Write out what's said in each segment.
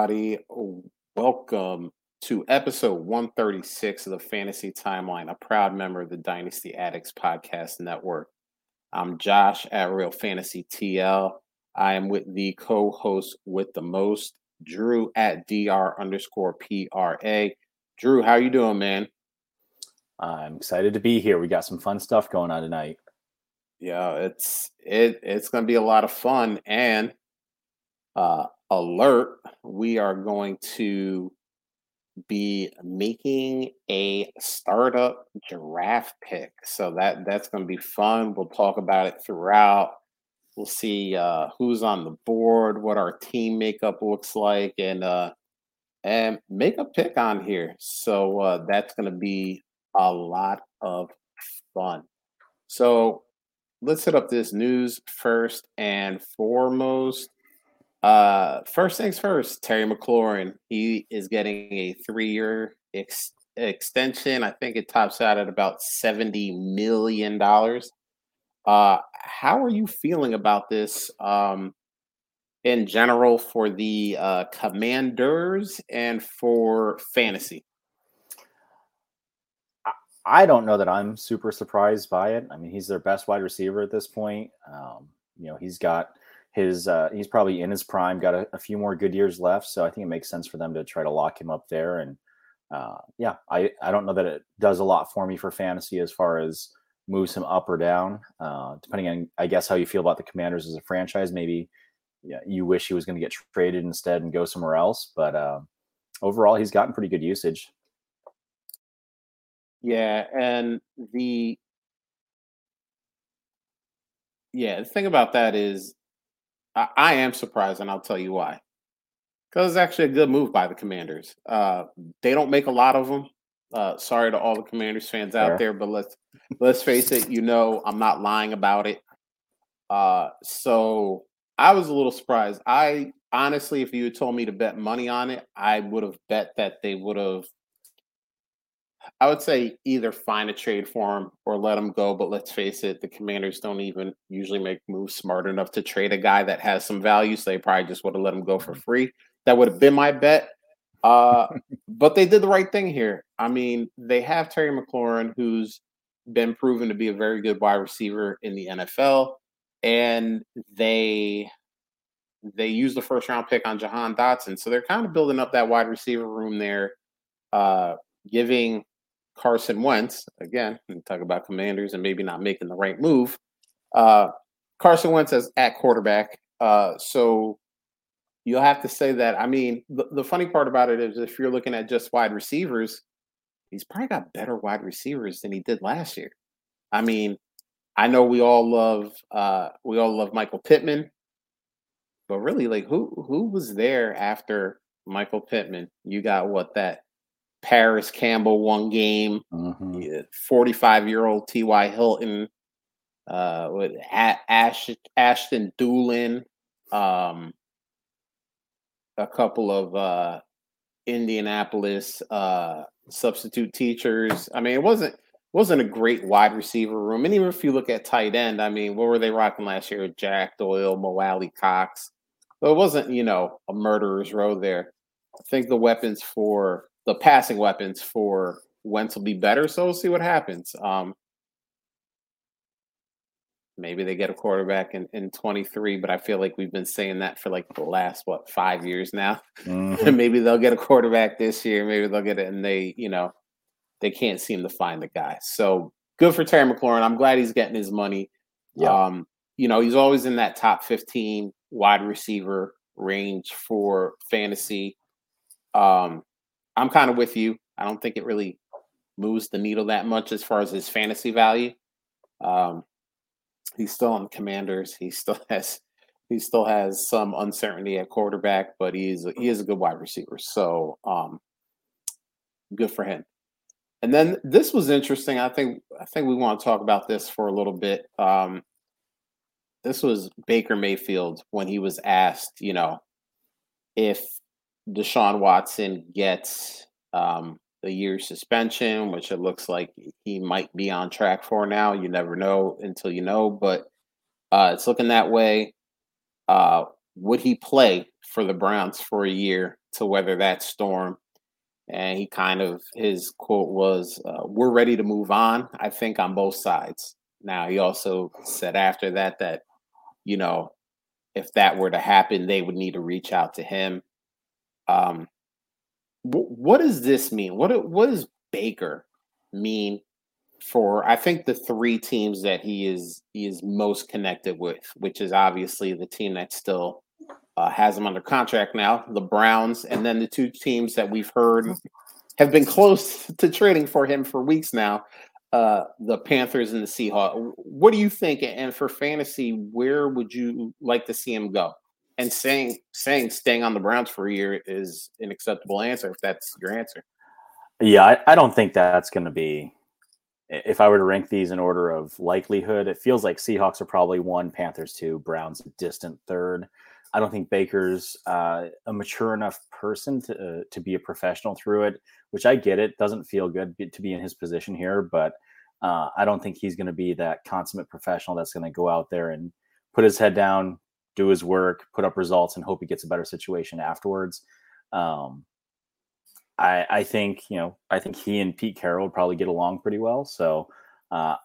Everybody. Welcome to episode 136 of the Fantasy Timeline, a proud member of the Dynasty Addicts Podcast Network. I'm Josh at Real Fantasy TL. I am with the co host with the most, Drew at DR underscore PRA. Drew, how you doing, man? I'm excited to be here. We got some fun stuff going on tonight. Yeah, it's it it's gonna be a lot of fun and uh alert, we are going to be making a startup draft pick. So that that's going to be fun. We'll talk about it throughout. We'll see uh, who's on the board, what our team makeup looks like, and uh, and make a pick on here. So uh, that's going to be a lot of fun. So let's hit up this news first and foremost. Uh, first things first, Terry McLaurin. He is getting a three-year ex- extension. I think it tops out at about seventy million dollars. Uh, how are you feeling about this um, in general for the uh, Commanders and for fantasy? I don't know that I'm super surprised by it. I mean, he's their best wide receiver at this point. Um, you know, he's got his uh, he's probably in his prime, got a, a, few more good years left. So I think it makes sense for them to try to lock him up there. And uh, yeah, I I don't know that it does a lot for me for fantasy as far as moves him up or down, uh, depending on I guess how you feel about the Commanders as a franchise. Maybe yeah, you wish he was going to get traded instead and go somewhere else. But uh, overall, he's gotten pretty good usage. Yeah, and the yeah, the thing about that is I, I am surprised, and I'll tell you why. Because it's actually a good move by the Commanders. Uh, they don't make a lot of them. Uh, sorry to all the Commanders fans out there, but let's let's face it. You know, I'm not lying about it. Uh, so I was a little surprised. I honestly, if you had told me to bet money on it, I would have bet that they would have I would say either find a trade for him or let him go. But let's face it, the Commanders don't even usually make moves smart enough to trade a guy that has some value. So they probably just would have let him go for free. That would have been my bet. Uh, but they did the right thing here. I mean, they have Terry McLaurin, who's been proven to be a very good wide receiver in the NFL, and they they used the first round pick on Jahan Dotson. So they're kind of building up that wide receiver room there, uh, giving Carson Wentz, again, talk about commanders and maybe not making the right move. Uh, Carson Wentz as at quarterback. Uh, so you'll have to say that. I mean, the, the funny part about it is if you're looking at just wide receivers, he's probably got better wide receivers than he did last year. I mean, I know we all love uh, we all love Michael Pittman, but really, like who who was there after Michael Pittman? You got what that Parris Campbell one game, mm-hmm. 45 year old T.Y. Hilton, uh, with Ash, Ashton Dulin, um, a couple of uh, Indianapolis uh, substitute teachers. I mean, it wasn't wasn't a great wide receiver room. And even if you look at tight end, I mean, what were they rocking last year? Jack Doyle, Mo Alie-Cox. So it wasn't, you know, a murderer's row there. I think the weapons for the passing weapons for Wentz will be better. So we'll see what happens. Um, maybe they get a quarterback in, in 23, but I feel like we've been saying that for like the last, what, five years now. Mm-hmm. maybe they'll get a quarterback this year. Maybe they'll get it and they, you know, they can't seem to find the guy. So good for Terry McLaurin. I'm glad he's getting his money. Yeah. Um, you know, he's always in that top 15 wide receiver range for fantasy. Um, I'm kind of with you. I don't think it really moves the needle that much as far as his fantasy value. Um, he's still on the Commanders. He still has he still has some uncertainty at quarterback, but he's he is a good wide receiver. So um, good for him. And then this was interesting. I think I think we want to talk about this for a little bit. Um, this was Baker Mayfield when he was asked, you know, if Deshaun Watson gets um, a year suspension, which it looks like he might be on track for now. You never know until you know, but uh, it's looking that way. Uh, would he play for the Browns for a year to weather that storm. And he kind of, his quote was, uh, We're ready to move on, I think, on both sides. Now, he also said after that, that, you know, if that were to happen, they would need to reach out to him. Um, what does this mean? What what does Baker mean for? I think the three teams that he is he is most connected with, which is obviously the team that still uh, has him under contract now, the Browns, and then the two teams that we've heard have been close to trading for him for weeks now, uh, the Panthers and the Seahawks. What do you think? And for fantasy, where would you like to see him go? And saying saying staying on the Browns for a year is an acceptable answer if that's your answer. Yeah, I, I don't think that's going to be. If I were to rank these in order of likelihood, it feels like Seahawks are probably one, Panthers two, Browns distant third. I don't think Baker's uh, a mature enough person to uh, to be a professional through it, which I get. It doesn't feel good to be in his position here, but uh, I don't think he's going to be that consummate professional that's going to go out there and put his head down, do his work, put up results, and hope he gets a better situation afterwards. Um, I, I, think you know I think he and Pete Carroll would probably get along pretty well. So uh,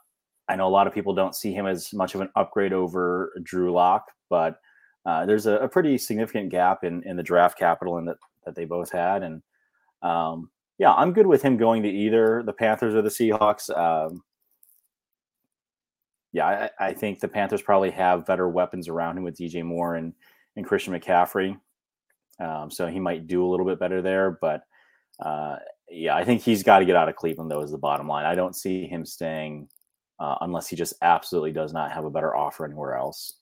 I know a lot of people don't see him as much of an upgrade over Drew Lock, but uh, there's a, a, pretty significant gap in, in the draft capital and that, that they both had. And um, yeah, I'm good with him going to either the Panthers or the Seahawks. Um, yeah, I, I, think the Panthers probably have better weapons around him with DJ Moore and, and Christian McCaffrey. Um, so he might do a little bit better there. But uh, yeah, I think he's got to get out of Cleveland, though, is the bottom line. I don't see him staying uh, unless he just absolutely does not have a better offer anywhere else.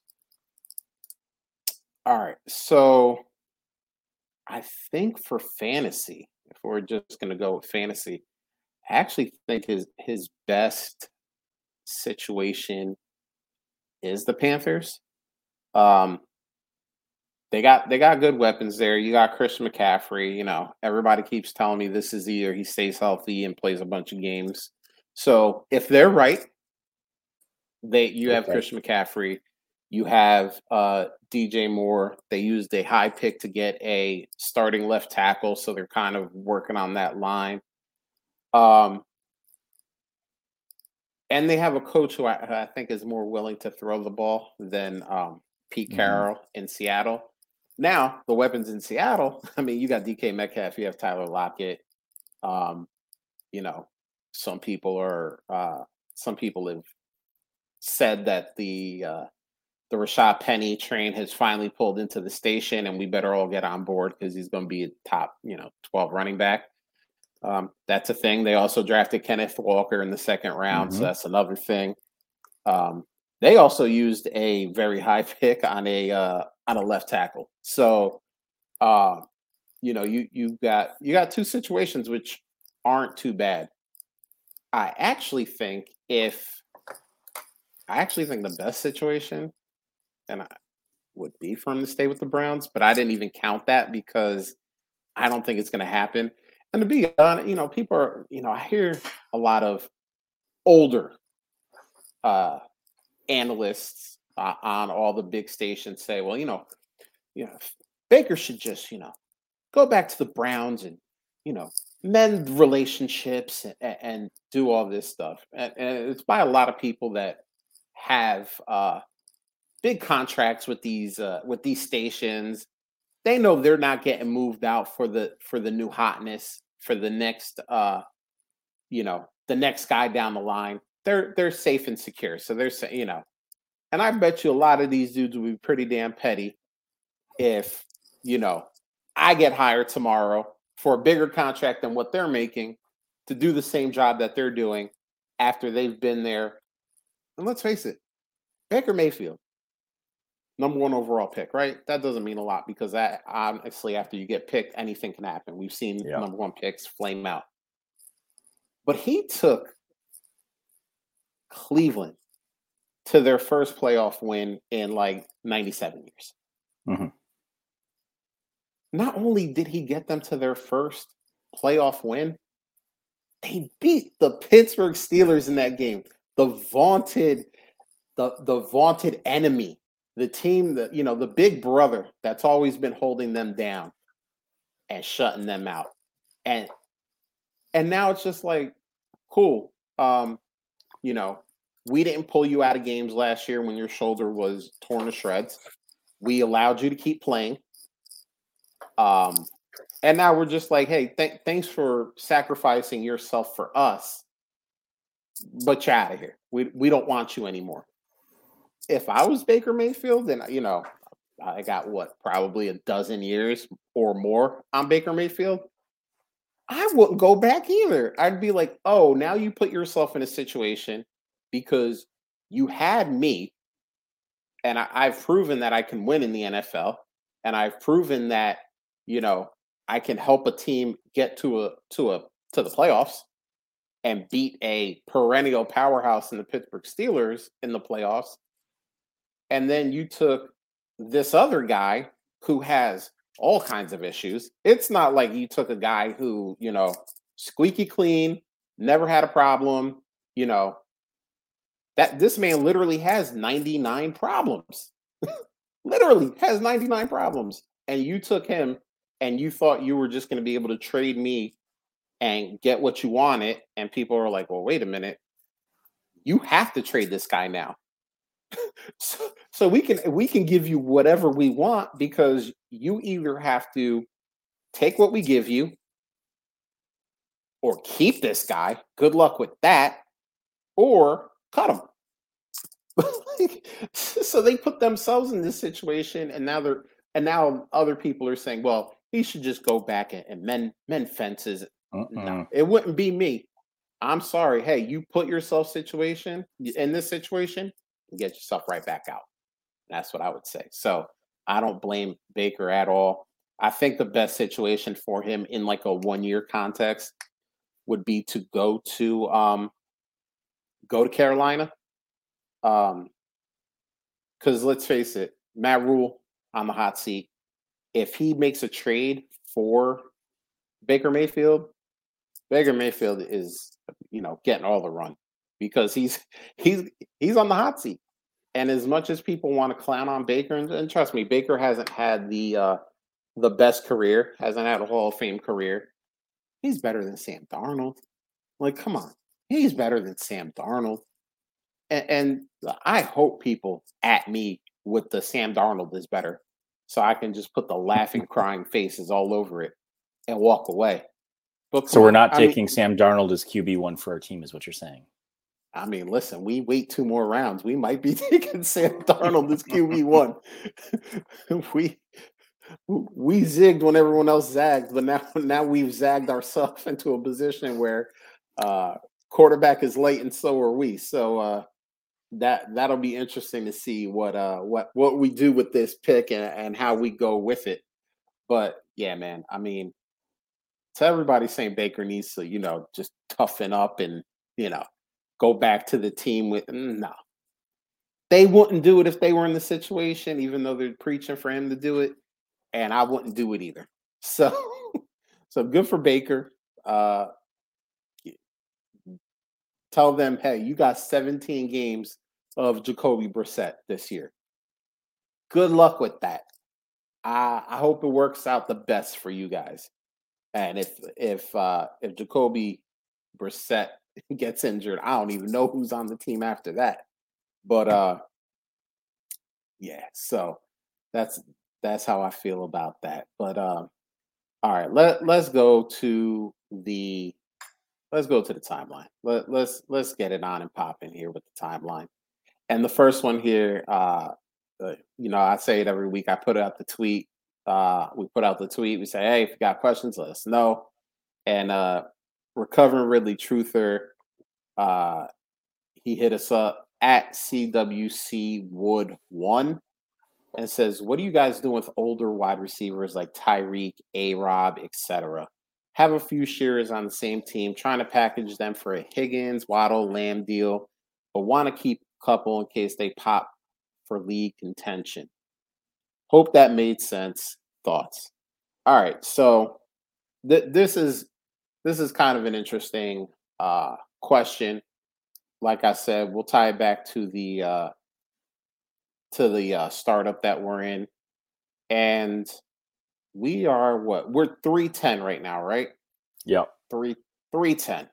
All right. So I think for fantasy, if we're just going to go with fantasy, I actually think his his best situation is the Panthers. Um, they got they got good weapons there. You got Christian McCaffrey. You know, everybody keeps telling me this is the year he stays healthy and plays a bunch of games. So if they're right, they you have okay. Christian McCaffrey. You have uh, DJ Moore. They used a high pick to get a starting left tackle, so they're kind of working on that line. Um, and they have a coach who I, I, think is more willing to throw the ball than um, Pete mm-hmm. Carroll in Seattle. Now the weapons in Seattle. I mean, you got DK Metcalf, you have Tyler Lockett. Um, you know, some people are uh, some people have said that the uh, the Rashad Penny train has finally pulled into the station, and we better all get on board because he's going to be a top, you know, 12 running back. Um, that's a thing. They also drafted Kenneth Walker in the second round, mm-hmm. so that's another thing. Um, they also used a very high pick on a uh, on a left tackle. So, uh, you know, you you got you got two situations which aren't too bad. I actually think if I actually think the best situation and I would be for him to stay with the Browns, but I didn't even count that because I don't think it's going to happen. And to be honest, you know, people are, you know, I hear a lot of older uh, analysts uh, on all the big stations say, well, you know, you know, Baker should just, you know, go back to the Browns and, you know, mend relationships and, and do all this stuff. And, and, it's by a lot of people that have uh, big contracts with these uh, with these stations. They know they're not getting moved out for the for the new hotness for the next uh you know the next guy down the line. They're they're safe and secure. So they're you know, and I bet you a lot of these dudes will be pretty damn petty if you know I get hired tomorrow for a bigger contract than what they're making to do the same job that they're doing after they've been there. And let's face it, Baker Mayfield, number one overall pick, right? That doesn't mean a lot because that honestly, after you get picked, anything can happen. We've seen yeah. number one picks flame out. But he took Cleveland to their first playoff win in like 97 years. Mm-hmm. Not only did he get them to their first playoff win, they beat the Pittsburgh Steelers in that game. The vaunted, the, the vaunted enemy the team that you know the big brother that's always been holding them down and shutting them out. And and now it's just like cool um you know we didn't pull you out of games last year when your shoulder was torn to shreds. We allowed you to keep playing. Um and now we're just like hey th- thanks for sacrificing yourself for us but you're out of here. We, we don't want you anymore if I was Baker Mayfield, then you know, I got what probably a dozen years or more on Baker Mayfield. I wouldn't go back either. I'd be like, oh, now you put yourself in a situation because you had me, and I, I've proven that I can win in the NFL, and I've proven that you know I can help a team get to a to a to the playoffs and beat a perennial powerhouse in the Pittsburgh Steelers in the playoffs and then you took this other guy who has all kinds of issues. It's not like you took a guy who, you know, squeaky clean, never had a problem, you know, that this man literally has 99 problems. literally has 99 problems. And you took him and you thought you were just going to be able to trade me and get what you wanted. And people are like, well, wait a minute. You have to trade this guy now so, so we can we can give you whatever we want because you either have to take what we give you or keep this guy. Good luck with that. Or cut him. so they put themselves in this situation and now they're and now other people are saying, well, he should just go back and, and mend mend fences. Uh-uh. No, it wouldn't be me. I'm sorry. Hey, you put yourself situation in this situation and get yourself right back out. That's what I would say. So I don't blame Baker at all. I think the best situation for him in like a one year context would be to go to um go to Carolina. Um because let's face it, Matt Rhule on the hot seat. If he makes a trade for Baker Mayfield, Baker Mayfield is you know getting all the run because he's he's he's on the hot seat. And as much as people want to clown on Baker, and, and trust me, Baker hasn't had the uh, the best career, hasn't had a Hall of Fame career. He's better than Sam Darnold. Like, come on, he's better than Sam Darnold. And, and I hope people at me with the Sam Darnold is better, so I can just put the laughing, crying faces all over it and walk away. But so we're not taking mean, Sam Darnold as QB one for our team, is what you're saying. I mean, listen, we wait two more rounds. We might be taking Sam Darnold as QB one. we we zigged when everyone else zagged, but now now we've zagged ourselves into a position where uh quarterback is late and so are we. So uh that that'll be interesting to see what uh what what we do with this pick and, and how we go with it. But yeah, man, I mean, to everybody saying Baker needs to, you know, just toughen up and you know go back to the team with mm, no. They wouldn't do it if they were in the situation, even though they're preaching for him to do it, and I wouldn't do it either. So, so good for Baker. Uh, tell them, hey, you got 17 games of Jacoby Brissett this year. Good luck with that. I, I hope it works out the best for you guys. And if if uh, if Jacoby Brissett gets injured, I don't even know who's on the team after that. But uh yeah, so that's that's how I feel about that. But um all right, let let's go to the let's go to the timeline. Let, let's let's get it on and pop in here with the timeline. And the first one here, uh, uh you know, I say it every week. I put out the tweet. Uh, we put out the tweet. We say, hey, if you got questions, let us know. And uh, recovering Ridley Truther, uh, he hit us up at CWC Wood One and says, "What are you guys doing with older wide receivers like Tyreek, A. Rob, etc.? Have a few shares on the same team, trying to package them for a Higgins, Waddle, Lamb deal, but want to keep a couple in case they pop for league contention. Hope that made sense. Thoughts? All right, so th- this is this is kind of an interesting uh, question. Like I said, we'll tie it back to the uh, to the uh, startup that we're in, and we are what we're three ten right now, right? Yep. Three three ten.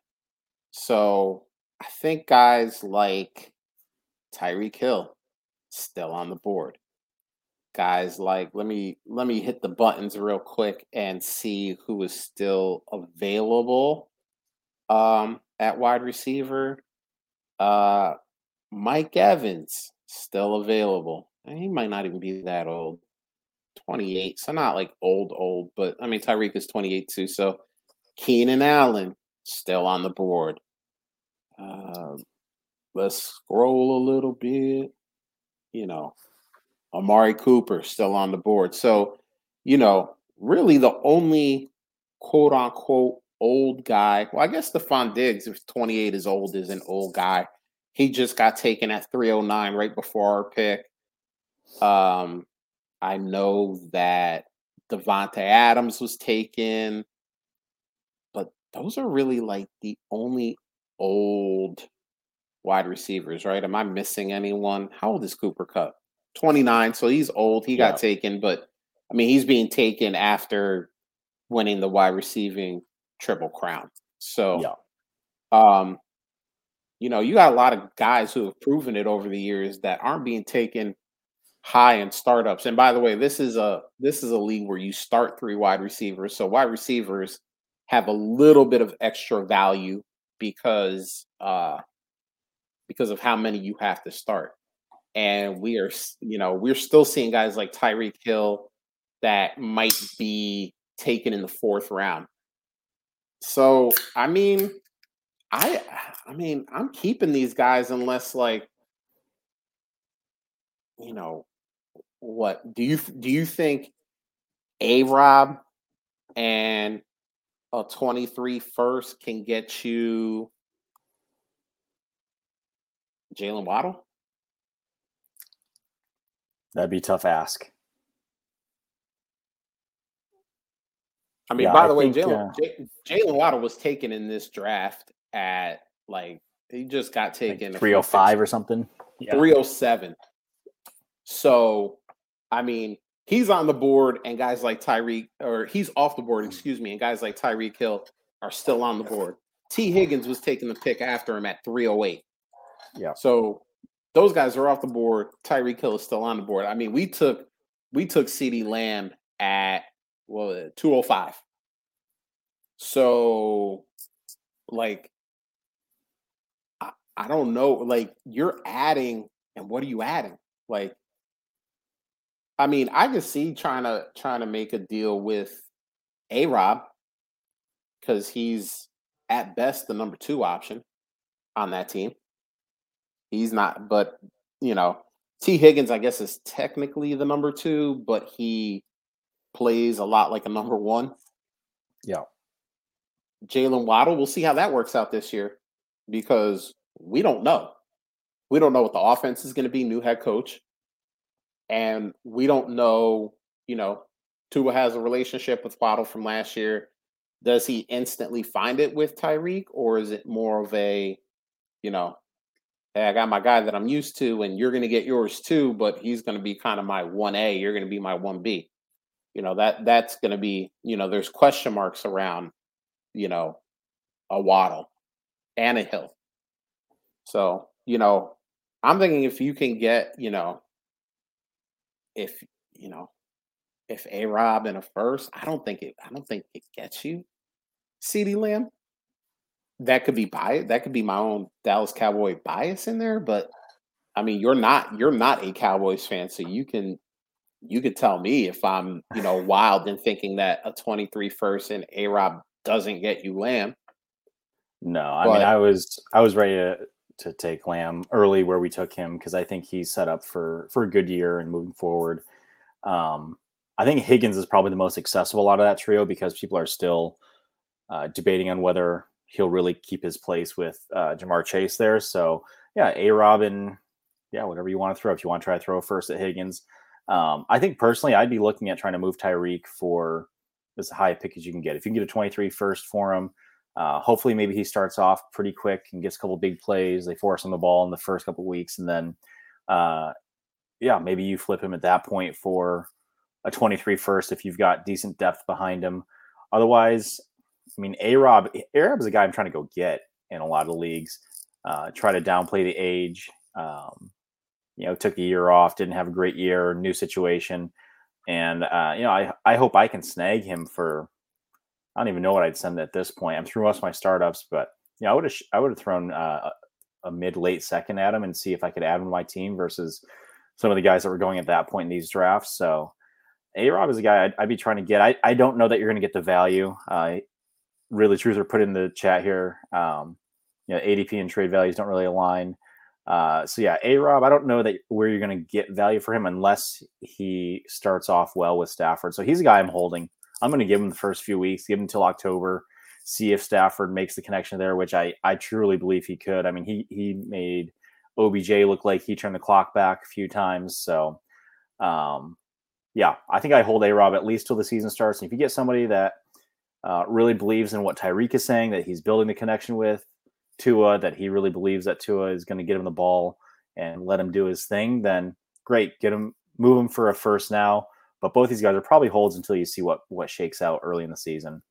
So I think guys like Tyreek Hill still on the board. Guys like let me let me hit the buttons real quick and see who is still available um at wide receiver. Uh Mike Evans still available. He might not even be that old. 28. So not like old, old, but I mean Tyreek is 28 too. So Keenan Allen still on the board. Uh, let's scroll a little bit. You know, Amari Cooper still on the board. So, you know, really the only quote unquote old guy. Well, I guess Stefon Diggs, if 28 is old, is an old guy. He just got taken at 309 right before our pick. Um, I know that Davante Adams was taken, but those are really like the only old wide receivers, right? Am I missing anyone? How old is Cooper Kupp? 29, so he's old. He got taken, but I mean, he's being taken after winning the wide receiving triple crown. So, Yeah. um, you know, you got a lot of guys who have proven it over the years that aren't being taken high in startups. And by the way, this is a this is a league where you start three wide receivers. So wide receivers have a little bit of extra value because uh because of how many you have to start. And we are, you know, we're still seeing guys like Tyreek Hill that might be taken in the fourth round. So, I mean, I I mean, I'm keeping these guys unless like you know, what do you do you think A Rob and a 23 first can get you Jalen Waddle? That'd be a tough ask. I mean, Yeah, by I the way, think, Jalen J- Jalen Waddle was taken in this draft at like he just got taken few 305 or something. Yeah. 307. So, I mean, he's on the board, and guys like Tyreek, or he's off the board, excuse me, and guys like Tyreek Hill are still on the board. Tee Higgins was taking the pick after him at 308. Yeah. So those guys are off the board. Tyreek Hill is still on the board. I mean, we took we took CeeDee Lamb at well 205. So like I, I don't know. Like you're adding, and what are you adding? Like, I mean, I could see trying to trying to make a deal with A Rob because he's at best the number two option on that team. He's not, but you know, Tee Higgins, I guess, is technically the number two, but he plays a lot like a number one. Yeah. Jalen Waddle, we'll see how that works out this year because we don't know. We don't know what the offense is going to be, new head coach. And we don't know, you know, Tua has a relationship with Waddle from last year. Does he instantly find it with Tyreek, or is it more of a, you know, hey, I got my guy that I'm used to, and you're going to get yours too, but he's going to be kind of my 1A, you're going to be my 1B. You know, that that's going to be, you know, there's question marks around, you know, a Waddle and a Hill. So, you know, I'm thinking if you can get, you know, if, you know, if A Rob in a first, I don't think it, I don't think it gets you CeeDee Lamb. That could be bias. That could be my own Dallas Cowboy bias in there, but I mean, you're not, you're not a Cowboys fan, so you can, you could tell me if I'm, you know, wild in thinking that a 23 first and A Rob doesn't get you Lamb. No, I But- mean, I was I was ready to, to take Lamb early where we took him because I think he's set up for for a good year and moving forward. Um, I think Higgins is probably the most accessible out of that trio because people are still uh, debating on whether he'll really keep his place with uh, Ja'Marr Chase there. So yeah, A Robin, yeah, whatever you want to throw. If you want to try to throw first at Higgins, um, I think personally I'd be looking at trying to move Tyreek for as high a pick as you can get. If you can get a 23 first for him. Uh, hopefully, maybe he starts off pretty quick and gets a couple big plays. They force him the ball in the first couple weeks, and then uh, yeah, maybe you flip him at that point for a 23 first if you've got decent depth behind him. Otherwise, I mean, A Rob, A Rob is a guy I'm trying to go get in a lot of leagues. Uh, try to downplay the age. Um, you know, took a year off, didn't have a great year, new situation. And, uh, you know, I, I hope I can snag him for, I don't even know what I'd send at this point. I'm through most of my startups, but, you know, I would have, I would have thrown uh, a mid late second at him and see if I could add him to my team versus some of the guys that were going at that point in these drafts. So, A Rob is a guy I'd, I'd, be trying to get. I, I don't know that you're going to get the value. Uh, really, Truther put in the chat here. Um, you know, ADP and trade values don't really align. Uh, so yeah, A Rob, I don't know that where you're going to get value for him unless he starts off well with Stafford. So he's a guy I'm holding. I'm going to give him the first few weeks, give him till October, see if Stafford makes the connection there, which I I truly believe he could. I mean, he he made OBJ look like he turned the clock back a few times. So, um, yeah, I think I hold A Rob at least till the season starts. And if you get somebody that uh, really believes in what Tyreek is saying, that he's building the connection with, Tua that he really believes that Tua is going to get him the ball and let him do his thing, then great, get him, move him for a first now. But both these guys are probably holds until you see what what shakes out early in the season.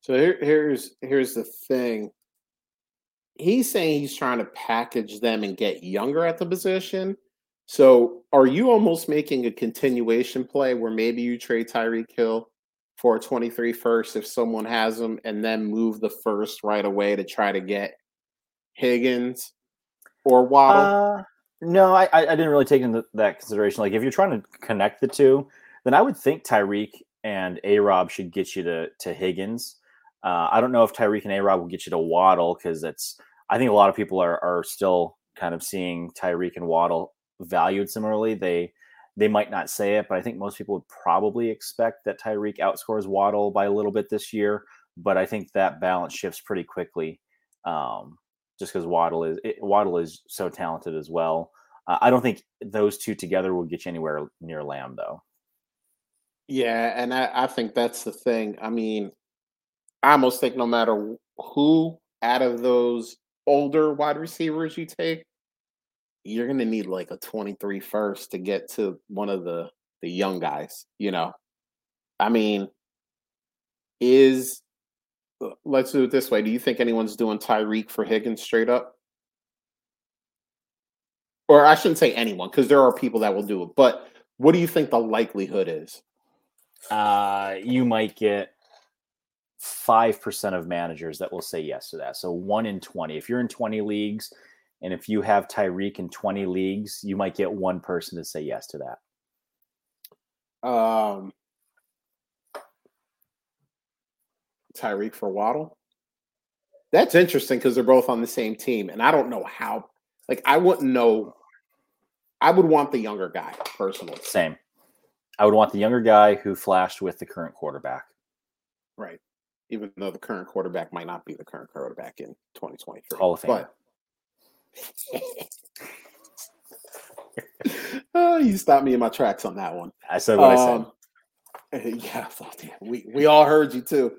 So here, here's here's the thing. He's saying he's trying to package them and get younger at the position. So are you almost making a continuation play where maybe you trade Tyreek Hill for a 23 first if someone has them and then move the first right away to try to get Higgins or Waddle? Uh, no, I, I didn't really take into that consideration. Like if you're trying to connect the two, then I would think Tyreek and A Rob should get you to to Higgins. Uh, I don't know if Tyreek and A Rob will get you to Waddle because it's. I think a lot of people are are still kind of seeing Tyreek and Waddle valued similarly. They they might not say it, but I think most people would probably expect that Tyreek outscores Waddle by a little bit this year. But I think that balance shifts pretty quickly, um, just because Waddle is it, Waddle is so talented as well. Uh, I don't think those two together will get you anywhere near Lamb, though. Yeah, and I, I think that's the thing. I mean, I almost think no matter who out of those older wide receivers you take, you're going to need like a 23 first to get to one of the the young guys you know? I mean is uh, let's do it this way do you think anyone's doing tyreek for higgins straight up? Or i shouldn't say anyone because there are people that will do it but what do you think the likelihood is? Uh you might get 5% of managers that will say yes to that so 1 in 20 if you're in 20 leagues and if you have Tyreek in 20 leagues, you might get one person to say yes to that. Um, Tyreek for Waddle. That's interesting because they're both on the same team, and I don't know how. Like, I wouldn't know. I would want the younger guy personally. Same. I would want the younger guy who flashed with the current quarterback. Right. Even though the current quarterback might not be the current quarterback in 2023. Hall of Fame. But oh, you stopped me in my tracks on that one. I said what um, I said. Yeah, we we all heard you too.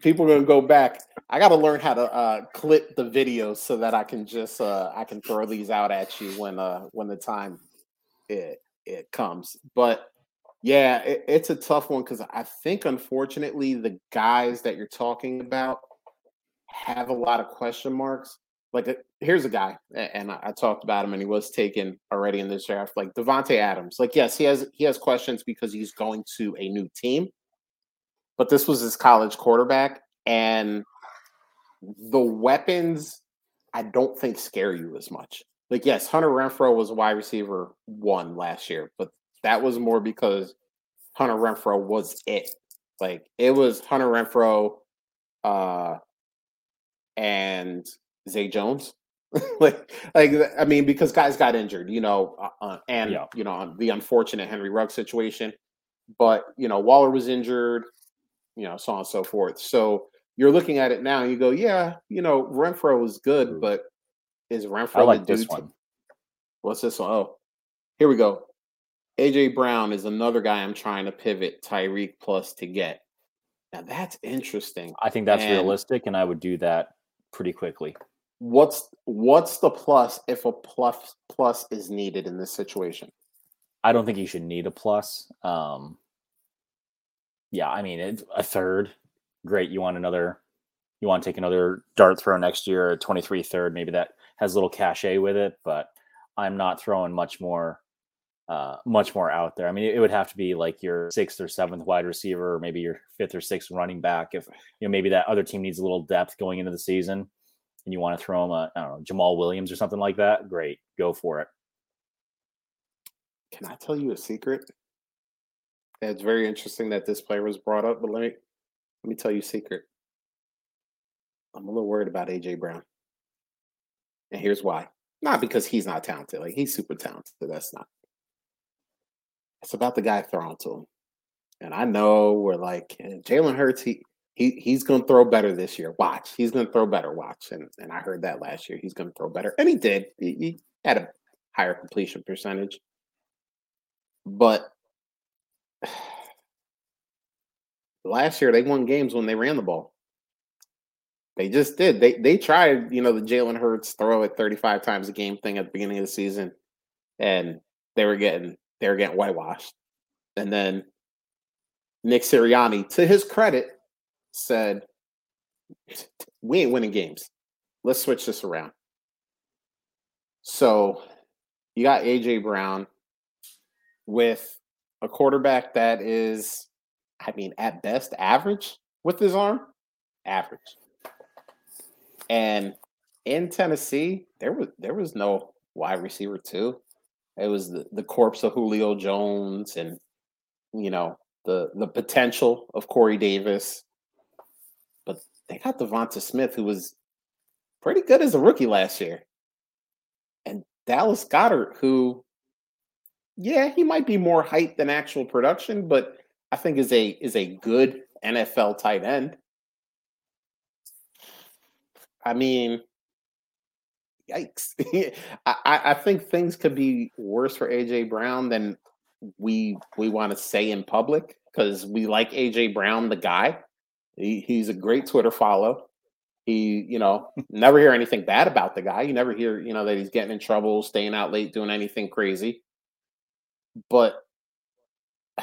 People are gonna go back. I got to learn how to uh, clip the videos so that I can just uh, I can throw these out at you when uh, when the time it it comes. But yeah, it, it's a tough one because I think unfortunately the guys that you're talking about have a lot of question marks like uh, here's a guy, and I, talked about him, and he was taken already in this draft. Like Davante Adams, like yes, he has he has questions because he's going to a new team, but this was his college quarterback, and the weapons I don't think scare you as much. Like yes, Hunter Renfrow was wide receiver one last year, but that was more because Hunter Renfrow was it. Like it was Hunter Renfrow, uh, and Zay Jones. like, like I mean, because guys got injured, you know, uh, uh and yeah. you know the unfortunate Henry Rugg situation. But you know, Waller was injured, you know, so on and so forth. So you're looking at it now, and you go, yeah, you know, Renfrow was good, but is Renfrow I like this one. what's this one? Oh, here we go. AJ Brown is another guy I'm trying to pivot Tyreek plus to get. Now that's interesting. I think that's and, realistic, and I would do that pretty quickly. What's what's the plus if a plus plus is needed in this situation? I don't think he should need a plus. Um, yeah, I mean, it's a third. Great. You want another, you want to take another dart throw next year, a 23 third. Maybe that has a little cachet with it, but I'm not throwing much more, uh, much more out there. I mean, it, would have to be like your sixth or seventh wide receiver, or maybe your fifth or sixth running back. If, you know, maybe that other team needs a little depth going into the season and you want to throw him a, I don't know, Jamaal Williams or something like that. Great. Go for it. Can I tell you a secret? It's very interesting that this player was brought up, but let me let me tell you a secret. I'm a little worried about AJ Brown. And here's why. Not because he's not talented. Like he's super talented. That's not. It's about the guy throwing to him. And I know we're like Jalen Hurts, he he he's gonna throw better this year. Watch. He's gonna throw better. Watch. And and I heard that last year. He's gonna throw better. And he did. He, he had a higher completion percentage. But last year they won games when they ran the ball. They just did. They they tried, you know, the Jalen Hurts throw it 35 times a game thing at the beginning of the season, and they were getting they were getting whitewashed. And then Nick Sirianni, to his credit, said, We ain't winning games. Let's switch this around. So you got AJ Brown with a quarterback that is, I mean, at best average with his arm, average. And in Tennessee, there was there was no wide receiver too. It was the, the corpse of Julio Jones and you know the the potential of Corey Davis. They got Devonta Smith, who was pretty good as a rookie last year. And Dallas Goedert, who yeah, he might be more hype than actual production, but I think is a is a good NFL tight end. I mean, yikes! I, I think things could be worse for AJ Brown than we we want to say in public because we like AJ Brown, the guy. He, he's a great Twitter follow. He, you know, never hear anything bad about the guy. You never hear, you know, that he's getting in trouble, staying out late, doing anything crazy. But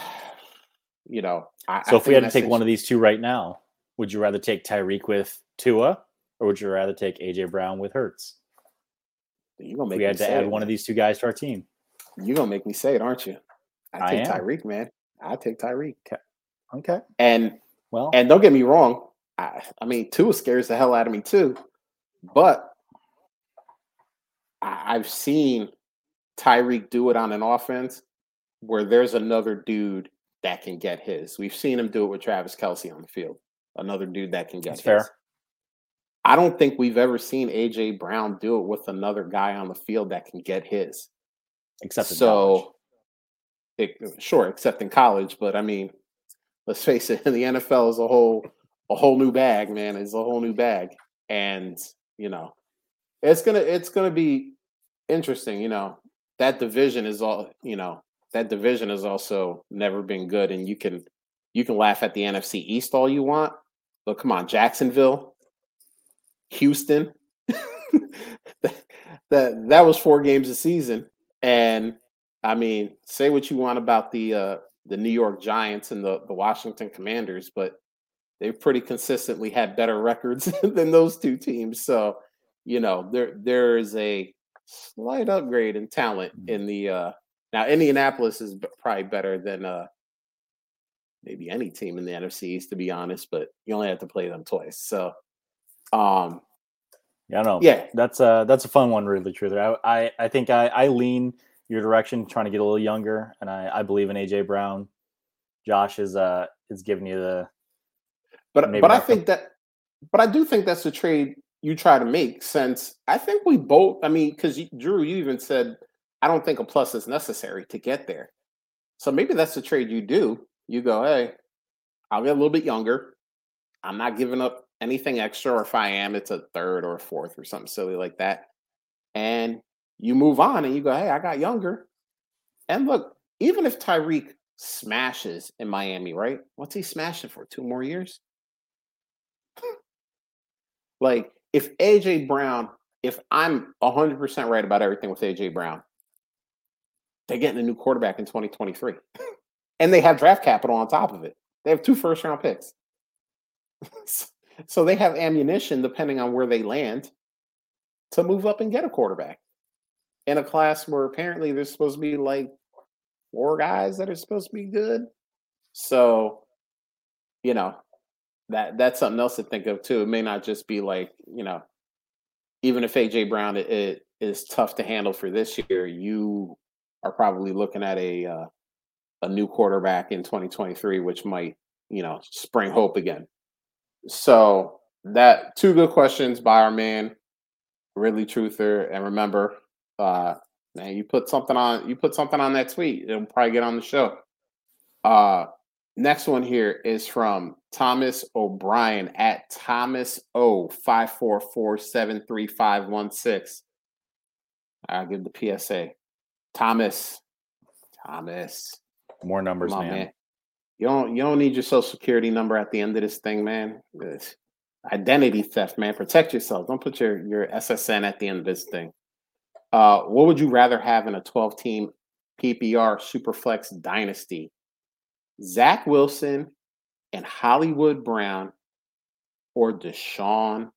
you know, I, so I if we had to take one of these two right now, would you rather take Tyreek with Tua, or would you rather take AJ Brown with Hurts? You gonna make we had to add it, one of these two guys to our team. You're gonna make me say it, aren't you? I take Tyreek, man. I take Tyreek. Okay. okay. And well, and don't get me wrong. I, I mean, Tua scares the hell out of me too, but I, I've seen Tyreek do it on an offense where there's another dude that can get his. We've seen him do it with Travis Kelce on the field. Another dude that can get That's his. fair. I don't think we've ever seen AJ Brown do it with another guy on the field that can get his. Except so, it, sure, except in college. But I mean, let's face it, the NFL is a whole a whole new bag, man. It's a whole new bag, and you know, it's gonna it's gonna be interesting. You know, that division is all you know that division has also never been good, and you can you can laugh at the NFC East all you want, but come on, Jacksonville, Houston, that, that that was four games a season, and I mean, say what you want about the uh, the New York Giants and the the Washington Commanders, but they've pretty consistently had better records than those two teams. So, you know, there there is a slight upgrade in talent mm. in the uh, now, Indianapolis is probably better than uh, maybe any team in the NFC East, to be honest. But you only have to play them twice, so um, yeah, no, yeah, that's a that's a fun one, really, truly. I I, I think I, I lean your direction, trying to get a little younger, and I, I believe in AJ Brown. Josh is uh is giving you the, but but I think that, but I do think that's the trade you try to make. Since I think we both, I mean, because Drew, you even said I don't think a plus is necessary to get there. So maybe that's the trade you do. You go, hey, I'll get a little bit younger. I'm not giving up anything extra, or if I am, it's a third or a fourth or something silly like that. And you move on and you go, hey, I got younger. And look, even if Tyreek smashes in Miami, right? What's he smashing for? Two more years? like, if AJ Brown if I'm 100% right about everything with AJ Brown, they're getting a new quarterback in 2023. and they have draft capital on top of it. They have two first round picks. so they have ammunition, depending on where they land, to move up and get a quarterback in a class where apparently there's supposed to be like four guys that are supposed to be good. So, you know, that that's something else to think of too. It may not just be like, you know, even if AJ Brown it, it is tough to handle for this year, you are probably looking at a uh, a new quarterback in 2023, which might, you know, spring hope again. So that two good questions by our man, Ridley Truther. And remember, uh, man, you put something on you put something on that tweet, it'll probably get on the show. Uh next one here is from Thomas O'Brien at Thomas O five four four seven three five one six. I'll give the PSA. Thomas. Thomas. More numbers, on, man. man. You don't you don't need your social security number at the end of this thing, man. It's identity theft, man. Protect yourself. Don't put your your SSN at the end of this thing. Uh, what would you rather have in a 12 team PPR Superflex dynasty? Zach Wilson and Hollywood Brown or Deshaun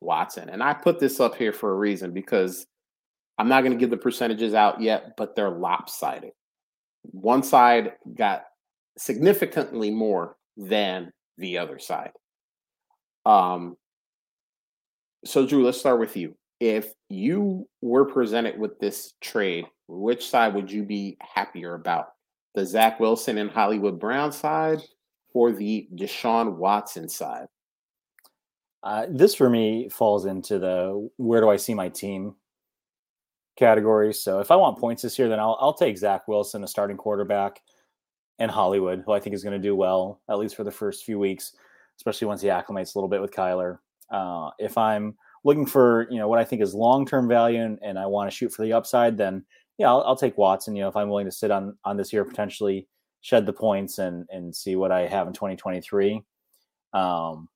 Watson? And I put this up here for a reason because I'm not going to give the percentages out yet, but they're lopsided. One side got significantly more than the other side. Um, so, Drew, let's start with you. If you were presented with this trade, which side would you be happier about? The Zach Wilson and Hollywood Brown side or the Deshaun Watson side? Uh, this for me falls into the where do I see my team category. So if I want points this year, then I'll, I'll take Zach Wilson, a starting quarterback, and Hollywood, who I think is going to do well, at least for the first few weeks, especially once he acclimates a little bit with Kyler. Uh, if I'm looking for, you know, what I think is long term value and, and, I want to shoot for the upside, then yeah, I'll, I'll, take Watson. You know, if I'm willing to sit on on this year, potentially shed the points and and see what I have in 2023. Um,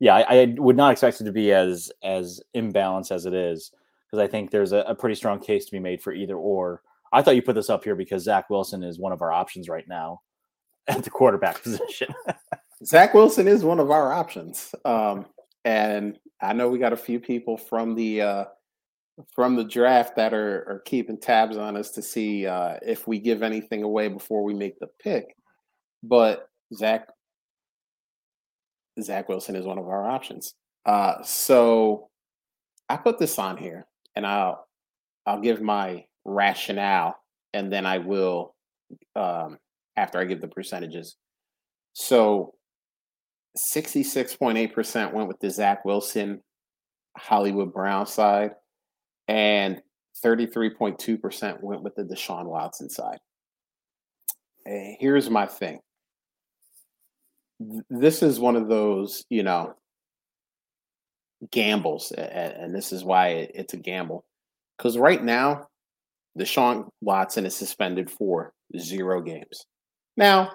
yeah, I, I would not expect it to be as as imbalanced as it is because I think there's a, a, pretty strong case to be made for either or. I thought you put this up here because Zach Wilson is one of our options right now at the quarterback position. Zach Wilson is one of our options, um, and I know we got a few people from the uh, from the draft that are, are keeping tabs on us to see uh, if we give anything away before we make the pick. But Zach Zach Wilson is one of our options. Uh, so I put this on here and I'll I'll give my rationale, and then I will um, after I give the percentages. So, sixty six point eight percent went with the Zach Wilson, Hollywood Brown side, and thirty three point two percent went with the Deshaun Watson side. And here's my thing. This is one of those, you know, gambles, and this is why it's a gamble. Because right now, Deshaun Watson is suspended for zero games. Now,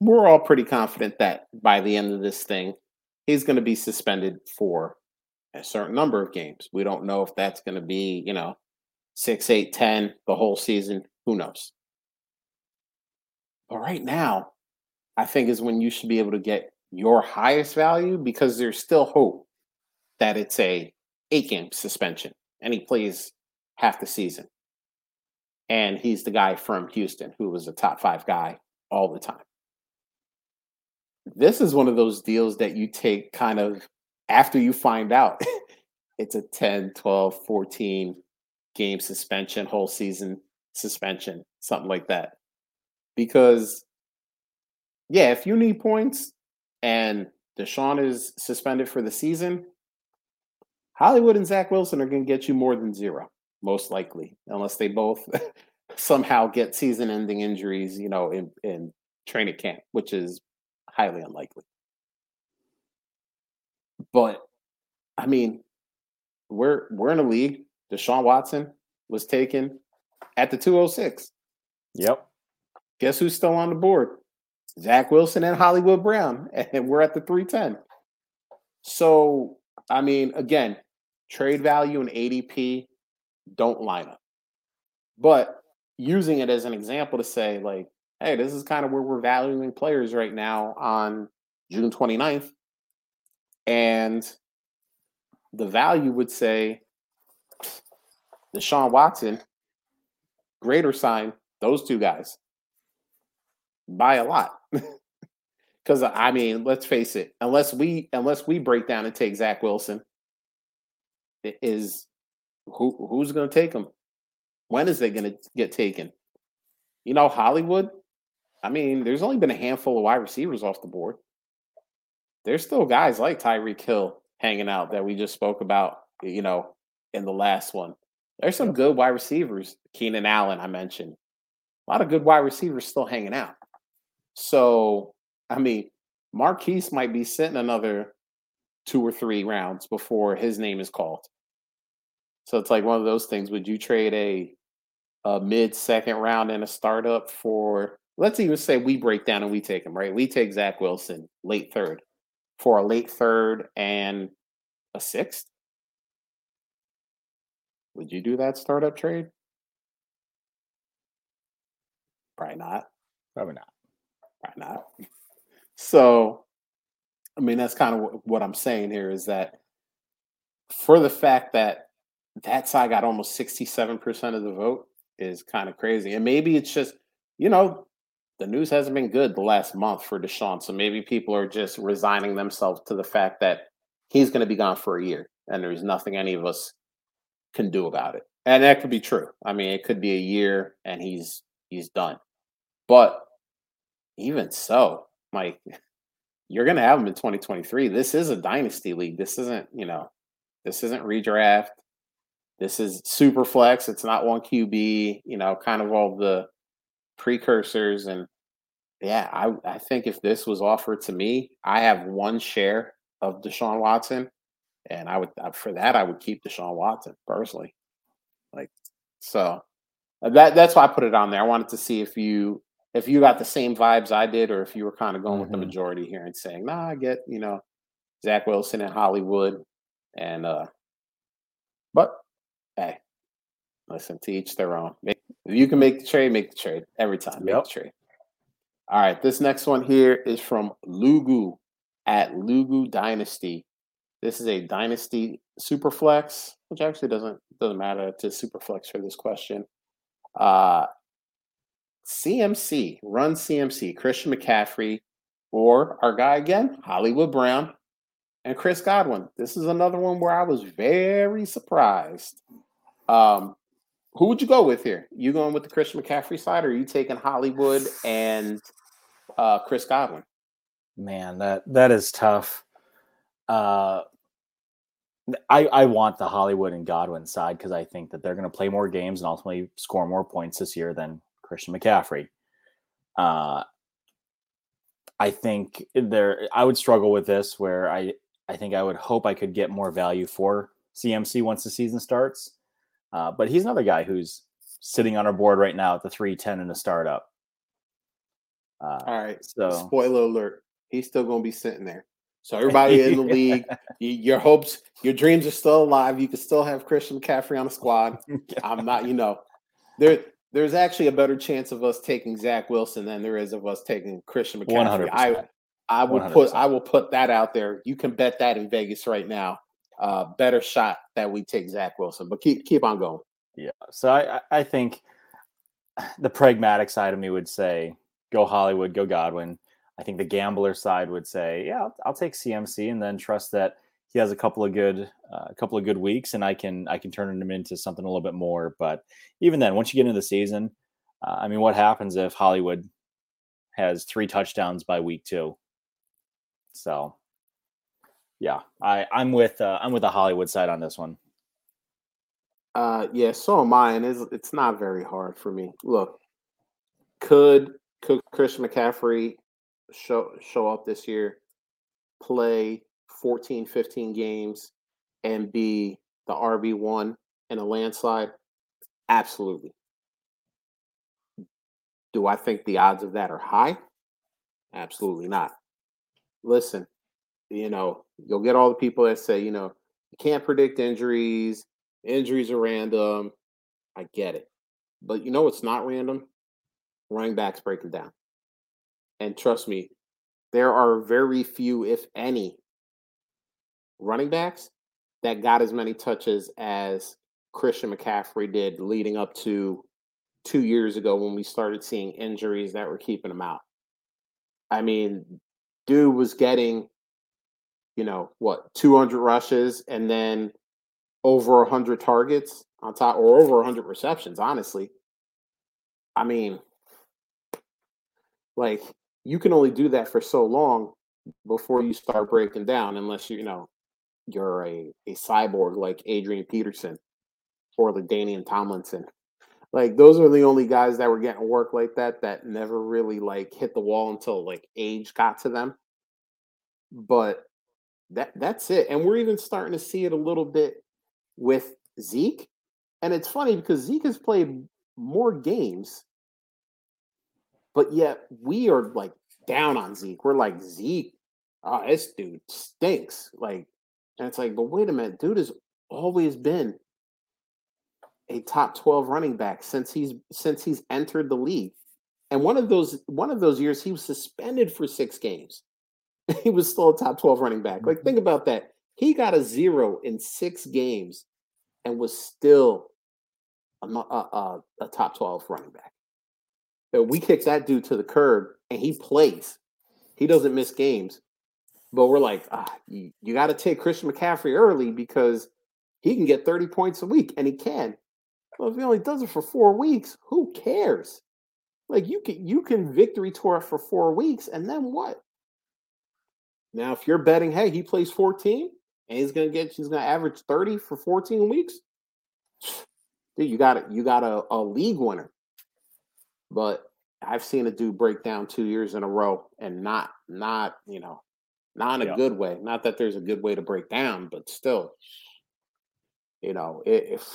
we're all pretty confident that by the end of this thing, he's going to be suspended for a certain number of games. We don't know if that's going to be, you know, six, eight, ten, the whole season. Who knows? But right now, I think is when you should be able to get your highest value because there's still hope that it's a eight game suspension and he plays half the season. And he's the guy from Houston who was a top five guy all the time. This is one of those deals that you take kind of after you find out it's a 10, 12, 14 game suspension, whole season suspension, something like that. Because, yeah, if you need points and Deshaun is suspended for the season, Hollywood and Zach Wilson are going to get you more than zero, most likely, unless they both somehow get season-ending injuries, you know, in, in training camp, which is highly unlikely. But I mean, we're we're in a league. Deshaun Watson was taken at the 206. Yep. Guess who's still on the board? Zach Wilson and Hollywood Brown. And we're at the 310. So, I mean, again, trade value and ADP don't line up. But using it as an example to say, like, hey, this is kind of where we're valuing players right now on June 29th. And the value would say Deshaun Watson, greater sign, those two guys by a lot. Because I mean, let's face it, unless we unless we break down and take Zach Wilson, is who who's going to take him? When is they going to get taken? You know, Hollywood. I mean, there's only been a handful of wide receivers off the board. There's still guys like Tyreek Hill hanging out that we just spoke about. You know, in the last one, there's some good wide receivers. Keenan Allen, I mentioned. A lot of good wide receivers still hanging out. So, I mean, Marquise might be sitting another two or three rounds before his name is called. So it's like one of those things. Would you trade a a mid second round and a startup for let's even say we break down and we take him, right? We take Zach Wilson late third for a late third and a sixth. Would you do that startup trade? Probably not. Probably not. Probably not. So, I mean, that's kind of what I'm saying here is that for the fact that that side got almost 67% of the vote is kind of crazy. And maybe it's just, you know, the news hasn't been good the last month for Deshaun. So maybe people are just resigning themselves to the fact that he's going to be gone for a year and there's nothing any of us can do about it. And that could be true. I mean, it could be a year and he's he's done. But even so, Mike, you're going to have him in 2023. This is a dynasty league. This isn't, you know, this isn't redraft. This is super flex. It's not one QB, you know, kind of all the precursors. And yeah, I, I think if this was offered to me, I have one share of Deshaun Watson. And I would, for that, I would keep Deshaun Watson personally. Like, so uh, that that's why I put it on there. I wanted to see if you if you got the same vibes I did, or if you were kind of going mm-hmm. with the mm-hmm. majority here and saying, "Nah, I get you know Zach Wilson in Hollywood," and uh, but hey, listen to each their own. If you can make the trade, make the trade every time. Make yep. the trade. All right, this next one here is from Lugu at Lugu Dynasty. This is a Dynasty Superflex, which actually doesn't doesn't matter to Superflex for this question. Uh, CMC, run CMC, Christian McCaffrey, or our guy again, Hollywood Brown, and Chris Godwin. This is another one where I was very surprised. Um, who would you go with here? You going with the Christian McCaffrey side, or are you taking Hollywood and uh, Chris Godwin? Man, that that is tough. Uh, I, I want the Hollywood and Godwin side because I think that they're going to play more games and ultimately score more points this year than Christian McCaffrey. Uh, I think there I would struggle with this where I I think I would hope I could get more value for CMC once the season starts. Uh, but he's another guy who's sitting on our board right now at the 310 in a startup. Uh, All right. So spoiler alert, he's still going to be sitting there. So everybody in the league, your hopes, your dreams are still alive. You can still have Christian McCaffrey on the squad. I'm not, you know, there there's actually a better chance of us taking Zach Wilson than there is of us taking Christian McCaffrey. 100%. I I would 100%. put I will put that out there. You can bet that in Vegas right now. Uh, better shot that we take Zach Wilson, but keep keep on going. Yeah. So I I think the pragmatic side of me would say go Hollywood, go Godwin. I think the gambler side would say, yeah, I'll, I'll take CMC and then trust that he has a couple of good uh, a couple of good weeks and I can I can turn him into something a little bit more. But even then, once you get into the season, uh, I mean, what happens if Hollywood has three touchdowns by week two? So, yeah, I I'm with uh, I'm with the Hollywood side on this one. Uh, yeah, so am I, and it's it's not very hard for me. Look, could could Chris McCaffrey show show up this year, play 14, 15 games and be the RB1 in a landslide? Absolutely. Do I think the odds of that are high? Absolutely not. Listen, you know, you'll get all the people that say, you know, You can't predict injuries. Injuries are random. I get it. But you know what's not random? Running backs breaking down. And trust me, there are very few, if any, running backs that got as many touches as Christian McCaffrey did leading up to two years ago when we started seeing injuries that were keeping him out. I mean, dude was getting, you know, what, 200 rushes and then over 100 targets on top or over 100 receptions, honestly. I mean, like, you can only do that for so long before you start breaking down, unless you, you know, you're a, a cyborg like Adrian Peterson or LaDainian Tomlinson. Like those are the only guys that were getting work like that that never really like hit the wall until like age got to them. But that that's it. And we're even starting to see it a little bit with Zeke. And it's funny because Zeke has played more games, but yet we are like down on Zeke. We're like, Zeke, oh, this dude stinks. Like, and it's like, but wait a minute, dude has always been a top 12 running back since he's since he's entered the league. And one of those one of those years he was suspended for 6 games. he was still a top 12 running back. Like think mm-hmm. about that. He got a 0 in 6 games and was still a, a, a top 12 running back. So we kicked that dude to the curb and he plays. He doesn't miss games. But we're like, ah, you, you got to take Christian McCaffrey early because he can get 30 points a week and he can. Well, if he only does it for four weeks, who cares? Like you can you can victory tour for four weeks, and then what? Now, if you're betting, hey, he plays 14 and he's gonna get he's gonna average 30 for 14 weeks, dude, you got it. You got a, a league winner. But I've seen a dude break down two years in a row and not not, you know, not in a good way. Not that there's a good way to break down, but still, you know, if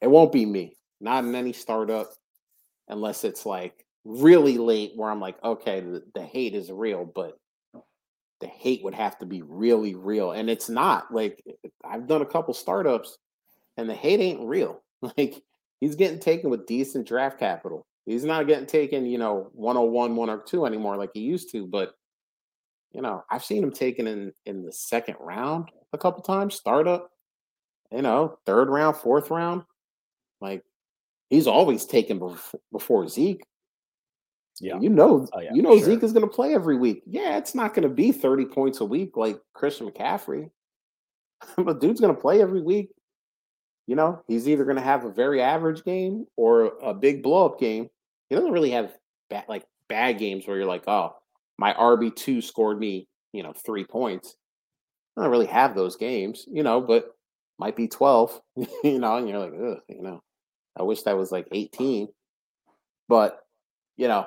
it won't be me, not in any startup, unless it's like really late where I'm like, okay, the, the hate is real, but the hate would have to be really real. And it's not like I've done a couple startups and the hate ain't real. Like he's getting taken with decent draft capital. He's not getting taken, you know, 101, 102 anymore like he used to. But, you know, I've seen him taken in in the second round a couple times, startup, you know, third round, fourth round. Like he's always taken before, before Zeke. Yeah, you know, oh, yeah, you know sure. Zeke is going to play every week. Yeah, it's not going to be thirty points a week like Christian McCaffrey, but dude's going to play every week. You know, he's either going to have a very average game or a big blow up game. He doesn't really have bad, like bad games where you're like, oh, my RB two scored me, you know, three points. I don't really have those games, you know, but might be twelve, you know, and you're like, ugh, you know. I wish that was like 18. But you know,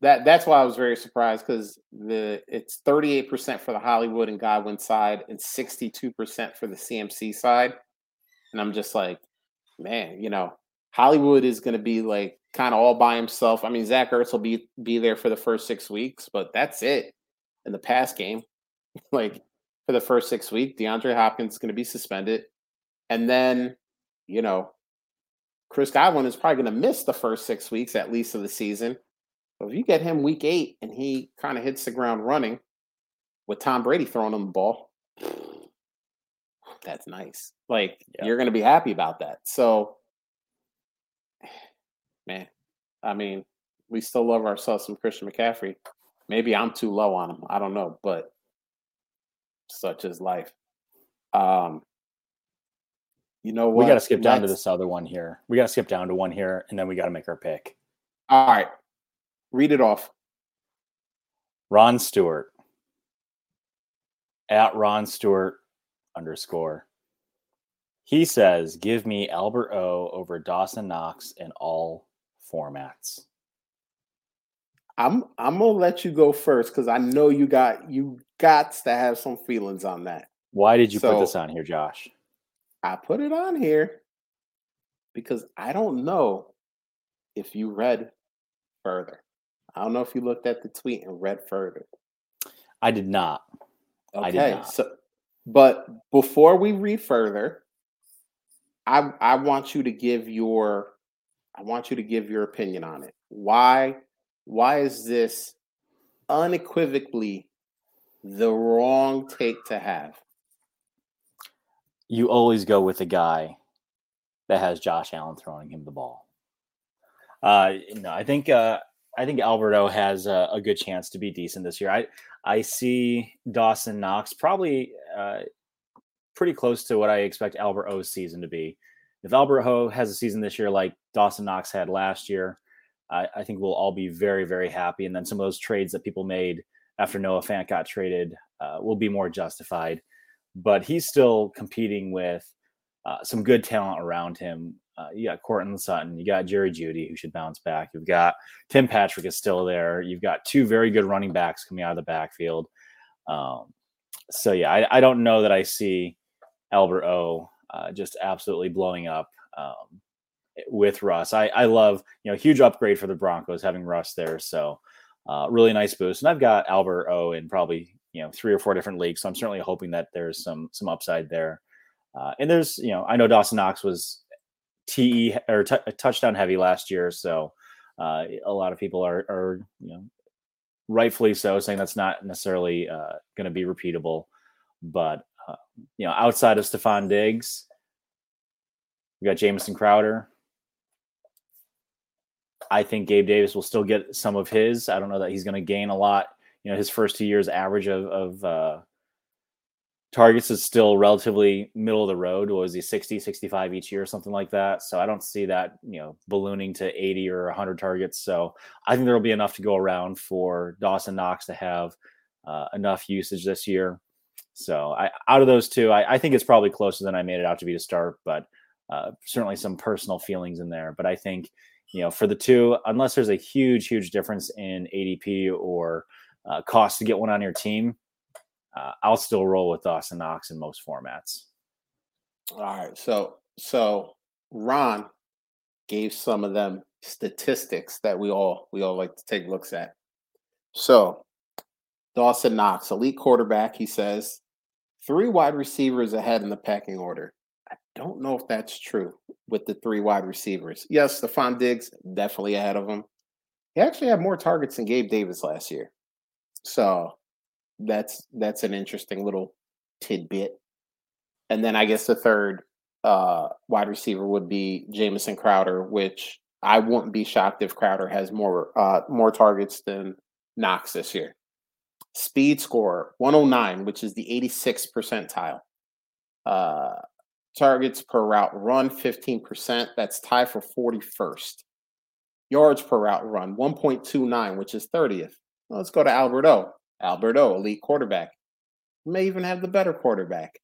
that that's why I was very surprised because the it's 38% for the Hollywood and Godwin side and 62% for the CMC side. And I'm just like, man, you know, Hollywood is gonna be like kind of all by himself. I mean, Zach Ertz will be be there for the first six weeks, but that's it in the pass game. like for the first six weeks, DeAndre Hopkins is gonna be suspended. And then, you know, Chris Godwin is probably going to miss the first six weeks at least of the season. So if you get him week eight and he kind of hits the ground running with Tom Brady throwing him the ball, that's nice. Like yeah. you're going to be happy about that. So, man, I mean, we still love ourselves some Christian McCaffrey. Maybe I'm too low on him. I don't know, but such is life. Um, you know what? We got to skip down to this other one here. We got to skip down to one here, and then we got to make our pick. All right, read it off. Ron Stewart at Ron Stewart underscore. He says, "Give me Albert O over Dawson Knox in all formats." I'm I'm gonna let you go first because I know you got you got to have some feelings on that. Why did you so, put this on here, Josh? I put it on here because I don't know if you read further. I don't know if you looked at the tweet and read further. I did not. Okay, I did not. so But before we read further, I I want you to give your I want you to give your opinion on it. Why why is this unequivocally the wrong take to have? You always go with the guy that has Josh Allen throwing him the ball. Uh, no, I think uh, I think Albert O has a, a, good chance to be decent this year. I I see Dawson Knox probably uh, pretty close to what I expect Albert O's season to be. If Albert has a season this year like Dawson Knox had last year, I, I, think we'll all be very, very happy. And then some of those trades that people made after Noah Fant got traded uh, will be more justified. But he's still competing with uh, some good talent around him. Uh, you got Courtland Sutton, you got Jerry Jeudy, who should bounce back. You've got Tim Patrick is still there. You've got two very good running backs coming out of the backfield. Um, so yeah, I, I, don't know that I see Albert O uh, just absolutely blowing up um, with Russ. I, I love, you know, huge upgrade for the Broncos having Russ there. So uh, really nice boost. And I've got Albert O in probably, you know, three or four different leagues. So I'm certainly hoping that there's some, some upside there. Uh, and there's, you know, I know Dawson Knox was TE or t- touchdown heavy last year. So uh, a lot of people are, are, you know, rightfully so saying that's not necessarily uh, going to be repeatable. But uh, you know, outside of Stefon Diggs, we got Jamison Crowder. I think Gabe Davis will still get some of his. I don't know that he's going to gain a lot. You know, his first two years average of, of uh, targets is still relatively middle of the road. What was he 60, 65 each year, or something like that? So I don't see that, you know, ballooning to 80 or 100 targets. So I think there will be enough to go around for Dawson Knox to have uh, enough usage this year. So I, out of those two, I, I, think it's probably closer than I made it out to be to start, but uh, certainly some personal feelings in there. But I think, you know, for the two, unless there's a huge, huge difference in ADP or uh, cost to get one on your team, uh, I'll still roll with Dawson Knox in most formats. All right. So, so Ron gave some of them statistics that we all we all like to take looks at. So Dawson Knox, elite quarterback, he says, three wide receivers ahead in the pecking order. I don't know if that's true with the three wide receivers. Yes, Stefon Diggs definitely ahead of him. He actually had more targets than Gabe Davis last year. So that's that's an interesting little tidbit. And then I guess the third uh, wide receiver would be Jamison Crowder, which I wouldn't be shocked if Crowder has more uh, more targets than Knox this year. Speed score 109, which is the 86th percentile. Uh, targets per route run 15%. That's tied for 41st. Yards per route run 1.29, which is 30th. Let's go to Albert O. Albert O, elite quarterback. May even have the better quarterback.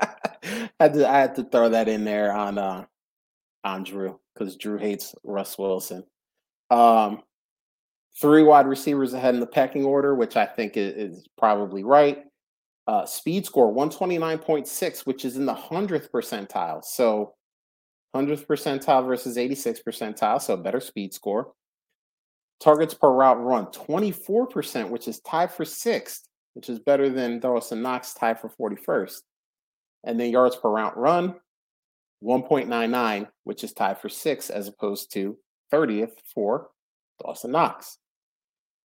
I, had to, I had to throw that in there on uh, on Drew because Drew hates Russ Wilson. Um, three wide receivers ahead in the pecking order, which I think is, is probably right. Uh, speed score 129.6, which is in the 100th percentile. So 100th percentile versus 86th percentile. So better speed score. Targets per route run 24%, which is tied for sixth, which is better than Dawson Knox tied for 41st. And then yards per route run 1.99, which is tied for sixth as opposed to 30th for Dawson Knox.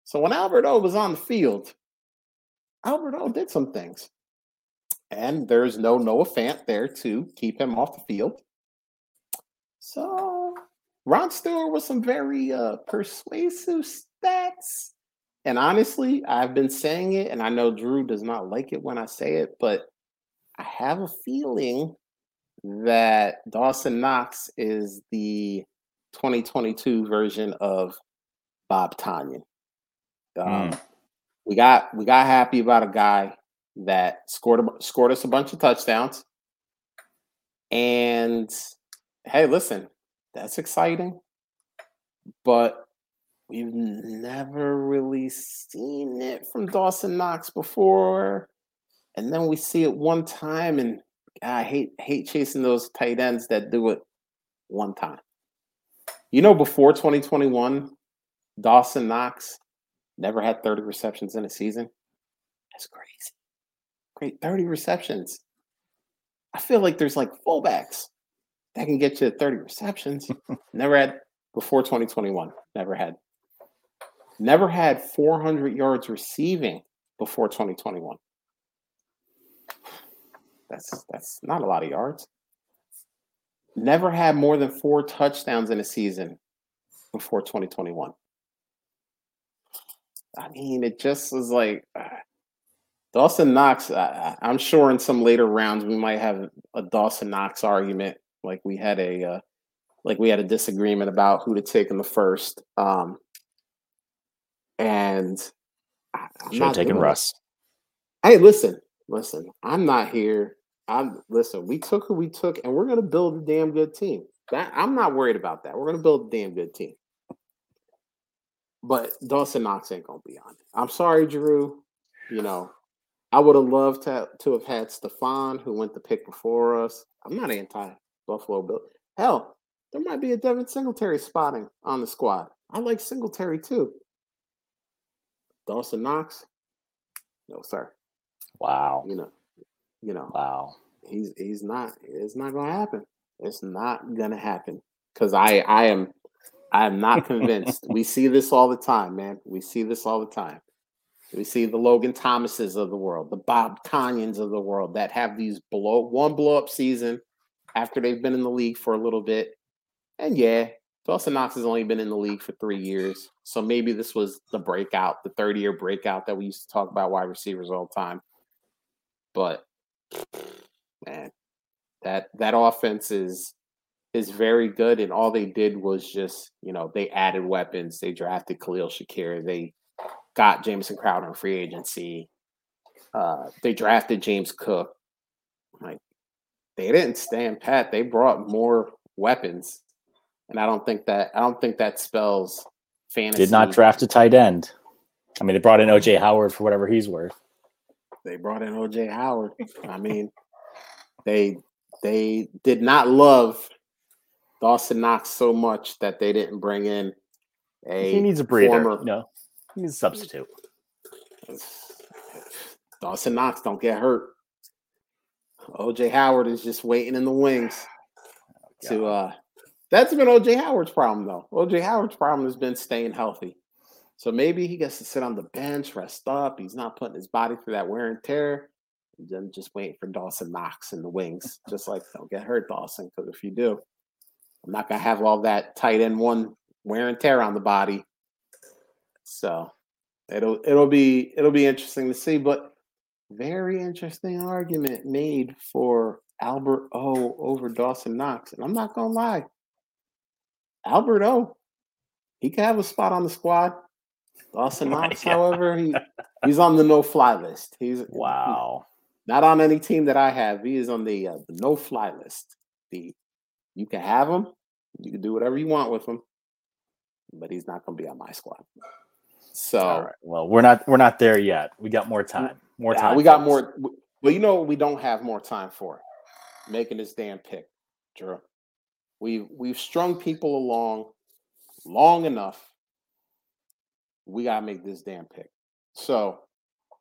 So when Albert O was on the field, Albert O did some things. And there's no Noah Fant there to keep him off the field. So Ron Stewart with some very uh, persuasive stats. And honestly, I've been saying it, and I know Drew does not like it when I say it, but I have a feeling that Dawson Knox is the 2022 version of Bob Tonyan. Um, mm. We got we got happy about a guy that scored a, scored us a bunch of touchdowns. And hey, listen, that's exciting, but we've never really seen it from Dawson Knox before. And then we see it one time, and I hate hate chasing those tight ends that do it one time. You know, before 2021, Dawson Knox never had 30 receptions in a season. That's crazy. Great, 30 receptions. I feel like there's like fullbacks that can get you 30 receptions. Never had before 2021. Never had. Never had 400 yards receiving before 2021. That's that's not a lot of yards. Never had more than four touchdowns in a season before 2021. I mean, it just was like uh, Dawson Knox. I, I'm sure in some later rounds we might have a Dawson Knox argument, like we had a uh, like we had a disagreement about who to take in the first. Um, and I, should have taken Russ. Hey, listen, listen. I'm not here. I'm listen. We took who we took, and we're gonna build a damn good team. That I'm not worried about that. We're gonna build a damn good team. But Dawson Knox ain't gonna be on it. I'm sorry, Drew. You know, I would have loved to to have had Stefon, who went the pick before us. I'm not anti Buffalo Bill. Hell, there might be a Devin Singletary spotting on the squad. I like Singletary too. Dawson Knox, no sir. Wow. You know, you know. Wow. He's he's not. It's not gonna happen. It's not gonna happen because I I am I am not convinced. we see this all the time, man. We see this all the time. We see the Logan Thomases of the world, the Bob Tonyans of the world that have these blow one blow up season after they've been in the league for a little bit. And yeah, Dawson Knox has only been in the league for three years. So maybe this was the breakout, the 30 year breakout that we used to talk about wide receivers all the time. But man, that that offense is is very good. And all they did was just, you know, they added weapons. They drafted Khalil Shakir. They got Jamison Crowder in free agency. Uh, they drafted James Cook. Like they didn't stand pat. They brought more weapons, and I don't think that I don't think that spells fantasy. Did not draft a tight end. I mean, they brought in OJ Howard for whatever he's worth. They brought in OJ Howard. I mean, they they did not love Dawson Knox so much that they didn't bring in a. He needs a breather. Former, no, he needs a substitute. Dawson Knox don't get hurt. OJ Howard is just waiting in the wings oh, to uh that's been OJ Howard's problem though. OJ Howard's problem has been staying healthy. So maybe he gets to sit on the bench, rest up. He's not putting his body through that wear and tear. And then just waiting for Dawson Knox in the wings. Just like don't get hurt, Dawson, because if you do, I'm not gonna have all that tight end one wear and tear on the body. So it'll it'll be it'll be interesting to see. But very interesting argument made for Albert O over Dawson Knox. And I'm not gonna lie, Albert O, he can have a spot on the squad. Dawson oh Knox, however, he he's on the no fly list. He's wow. He, not on any team that I have. He is on the, uh, the no fly list. The you can have him, you can do whatever you want with him, but he's not going to be on my squad. So, well, we're not we're not there yet. We got more time. More time. We got more. Well, you know, we don't have more time for making this damn pick, Drew. We've we've strung people along long enough. We gotta make this damn pick. So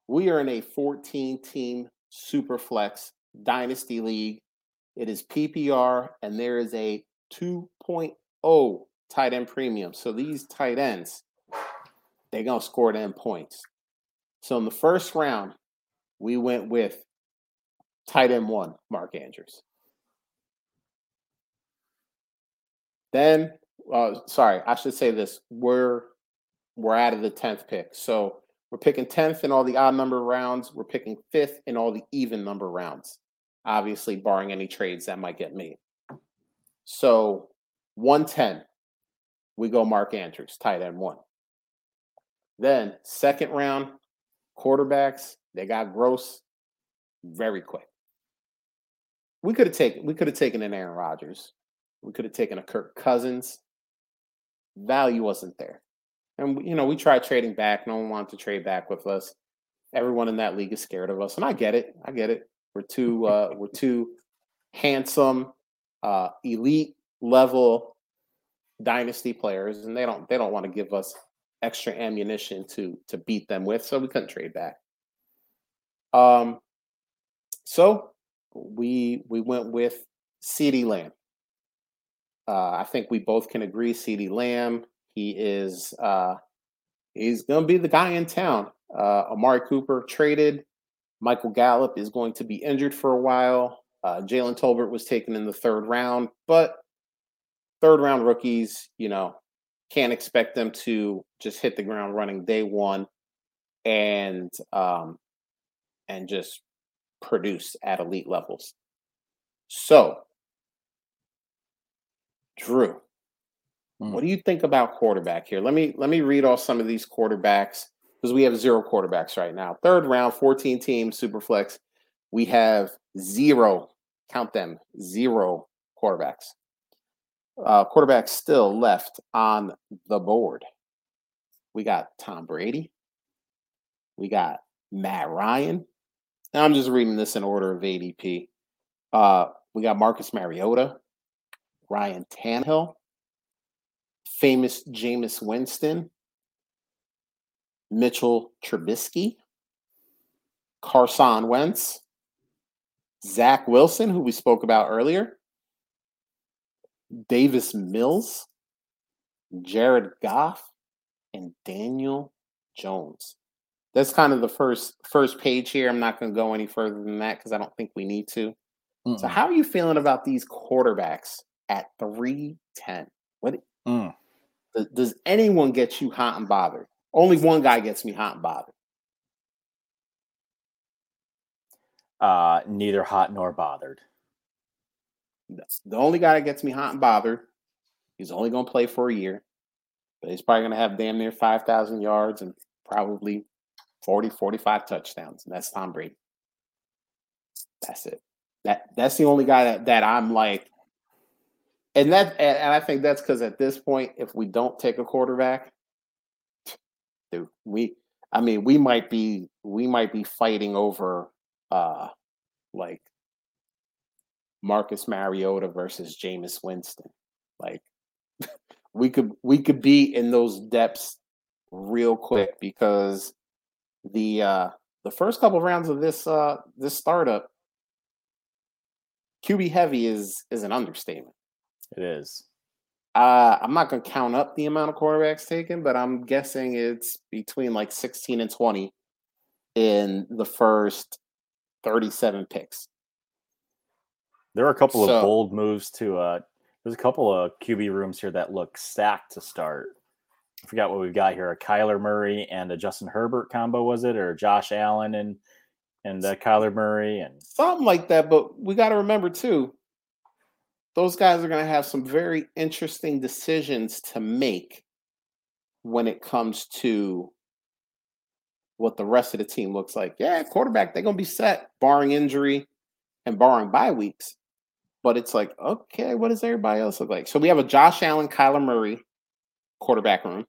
we are in a 14 team super flex dynasty league. It is PPR, and there is a 2.0 tight end premium. So these tight ends, they're gonna score 10 points. So in the first round, we went with tight end one, Mark Andrews. Then, uh, sorry, I should say this: we're we're out of the tenth pick, so we're picking tenth in all the odd number rounds. We're picking fifth in all the even number rounds. Obviously, barring any trades that might get made. So, one ten, we go Mark Andrews, tight end one. Then second round, quarterbacks, they got gross very quick. We could have taken we could have taken an Aaron Rodgers. We could have taken a Kirk Cousins. Value wasn't there. And you know, we tried trading back. No one wanted to trade back with us. Everyone in that league is scared of us. And I get it. I get it. We're too uh we're too handsome, uh elite level dynasty players, and they don't they don't want to give us extra ammunition to to beat them with. So we couldn't trade back. Um, so we we went with CeeDee Lamb. Uh, I think we both can agree CeeDee Lamb. He is uh, he's to be the guy in town. Uh, Amari Cooper traded. Michael Gallup is going to be injured for a while. Uh, Jalen Tolbert was taken in the third round, but third round rookies, you know, can't expect them to just hit the ground running day one and um, and just produce at elite levels. So, Drew, mm. what do you think about quarterback here? Let me let me read off some of these quarterbacks because we have zero quarterbacks right now. Third round, 14 team superflex. We have zero, count them, zero quarterbacks. Uh, quarterbacks still left on the board. We got Tom Brady. We got Matt Ryan. Now I'm just reading this in order of ADP. Uh, we got Marcus Mariota, Ryan Tannehill, famous Jameis Winston, Mitchell Trubisky, Carson Wentz, Zach Wilson, who we spoke about earlier, Davis Mills, Jared Goff, and Daniel Jones that's kind of the first first page here. I'm not going to go any further than that because I don't think we need to. Mm-mm. So, how are you feeling about these quarterbacks at three ten? What mm. does, does anyone get you hot and bothered? Only one guy gets me hot and bothered. Uh, neither hot nor bothered. That's the only guy that gets me hot and bothered. He's only going to play for a year, but he's probably going to have damn near five thousand yards and probably 40, 45 touchdowns, and that's Tom Brady. That's it. That that's the only guy that, that I'm like, and that and I think that's because at this point, if we don't take a quarterback, dude, we I mean we might be we might be fighting over uh like Marcus Mariota versus Jameis Winston. Like we could we could be in those depths real quick because the uh the first couple of rounds of this uh this startup QB heavy is is an understatement. It is. Uh, I'm not going to count up the amount of quarterbacks taken, but I'm guessing it's between like 16 and 20 in the first 37 picks. There are a couple so, of bold moves to uh there's a couple of QB rooms here that look stacked to start. I forgot what we've got here: a Kyler Murray and a Justin Herbert combo, was it, or Josh Allen and and uh, Kyler Murray and something like that. But we got to remember too, those guys are going to have some very interesting decisions to make when it comes to what the rest of the team looks like. Yeah, quarterback, they're going to be set, barring injury and barring bye weeks. But it's like, okay, what does everybody else look like? So we have a Josh Allen, Kyler Murray quarterback room.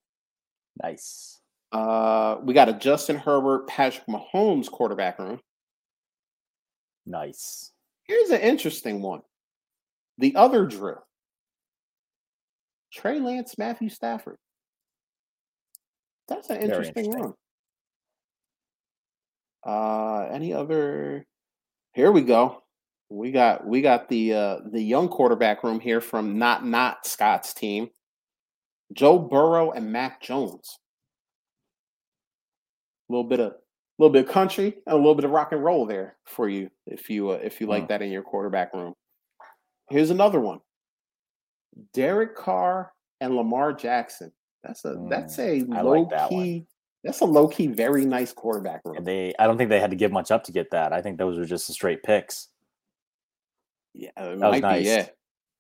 Nice. Uh, we got a Justin Herbert, Patrick Mahomes quarterback room. Nice. Here's an interesting one. The other Drew. Trey Lance, Matthew Stafford. That's an interesting, interesting. one. Uh, any other? Here we go. We got we got the uh, the young quarterback room here from not not Scott's team. Joe Burrow and Mac Jones. A little bit of a little bit of country and a little bit of rock and roll there for you if you uh, if you like mm. that in your quarterback room. Here's another one. Derek Carr and Lamar Jackson. That's a mm. that's a low like that key. One. That's a low key, very nice quarterback room. And they, I don't think they had to give much up to get that. I think those were just the straight picks. Yeah, that was nice. Be, yeah,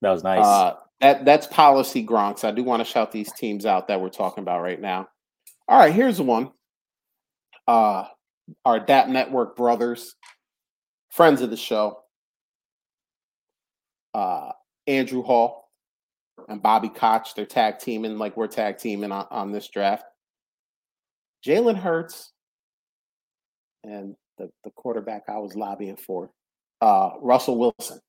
that was nice. Uh, that that's policy Gronks. I do want to shout these teams out that we're talking about right now. All right, here's one. Uh our DAP Network brothers, friends of the show. Uh Andrew Hall and Bobby Koch, they're tag teaming like we're tag teaming on, on this draft. Jalen Hurts and the, the quarterback I was lobbying for, uh, Russell Wilson.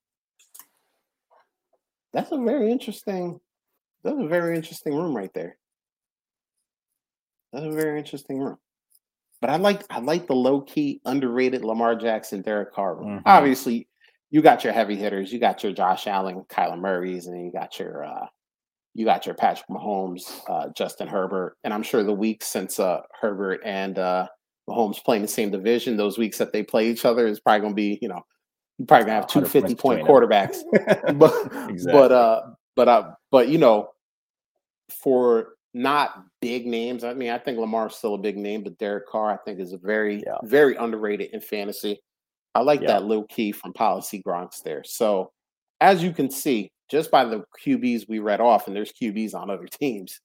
That's a very interesting. That's a very interesting room right there. That's a very interesting room. but I like I like the low key underrated Lamar Jackson, Derek Carr. Mhm. Obviously, you got your heavy hitters. You got your Josh Allen, Kyler Murray's, and you got your uh, you got your Patrick Mahomes, uh, Justin Herbert, and I'm sure the weeks since uh, Herbert and uh, Mahomes playing the same division, those weeks that they play each other is probably going to be you know you probably gonna have two 50 point quarterbacks but Exactly. but uh but uh but you know for not big names i mean i think lamar's still a big name but derek carr i think is a very Yeah. very underrated in fantasy i like Yeah. that little key from policy gronks there so as you can see just by the qb's we read off and there's qb's on other teams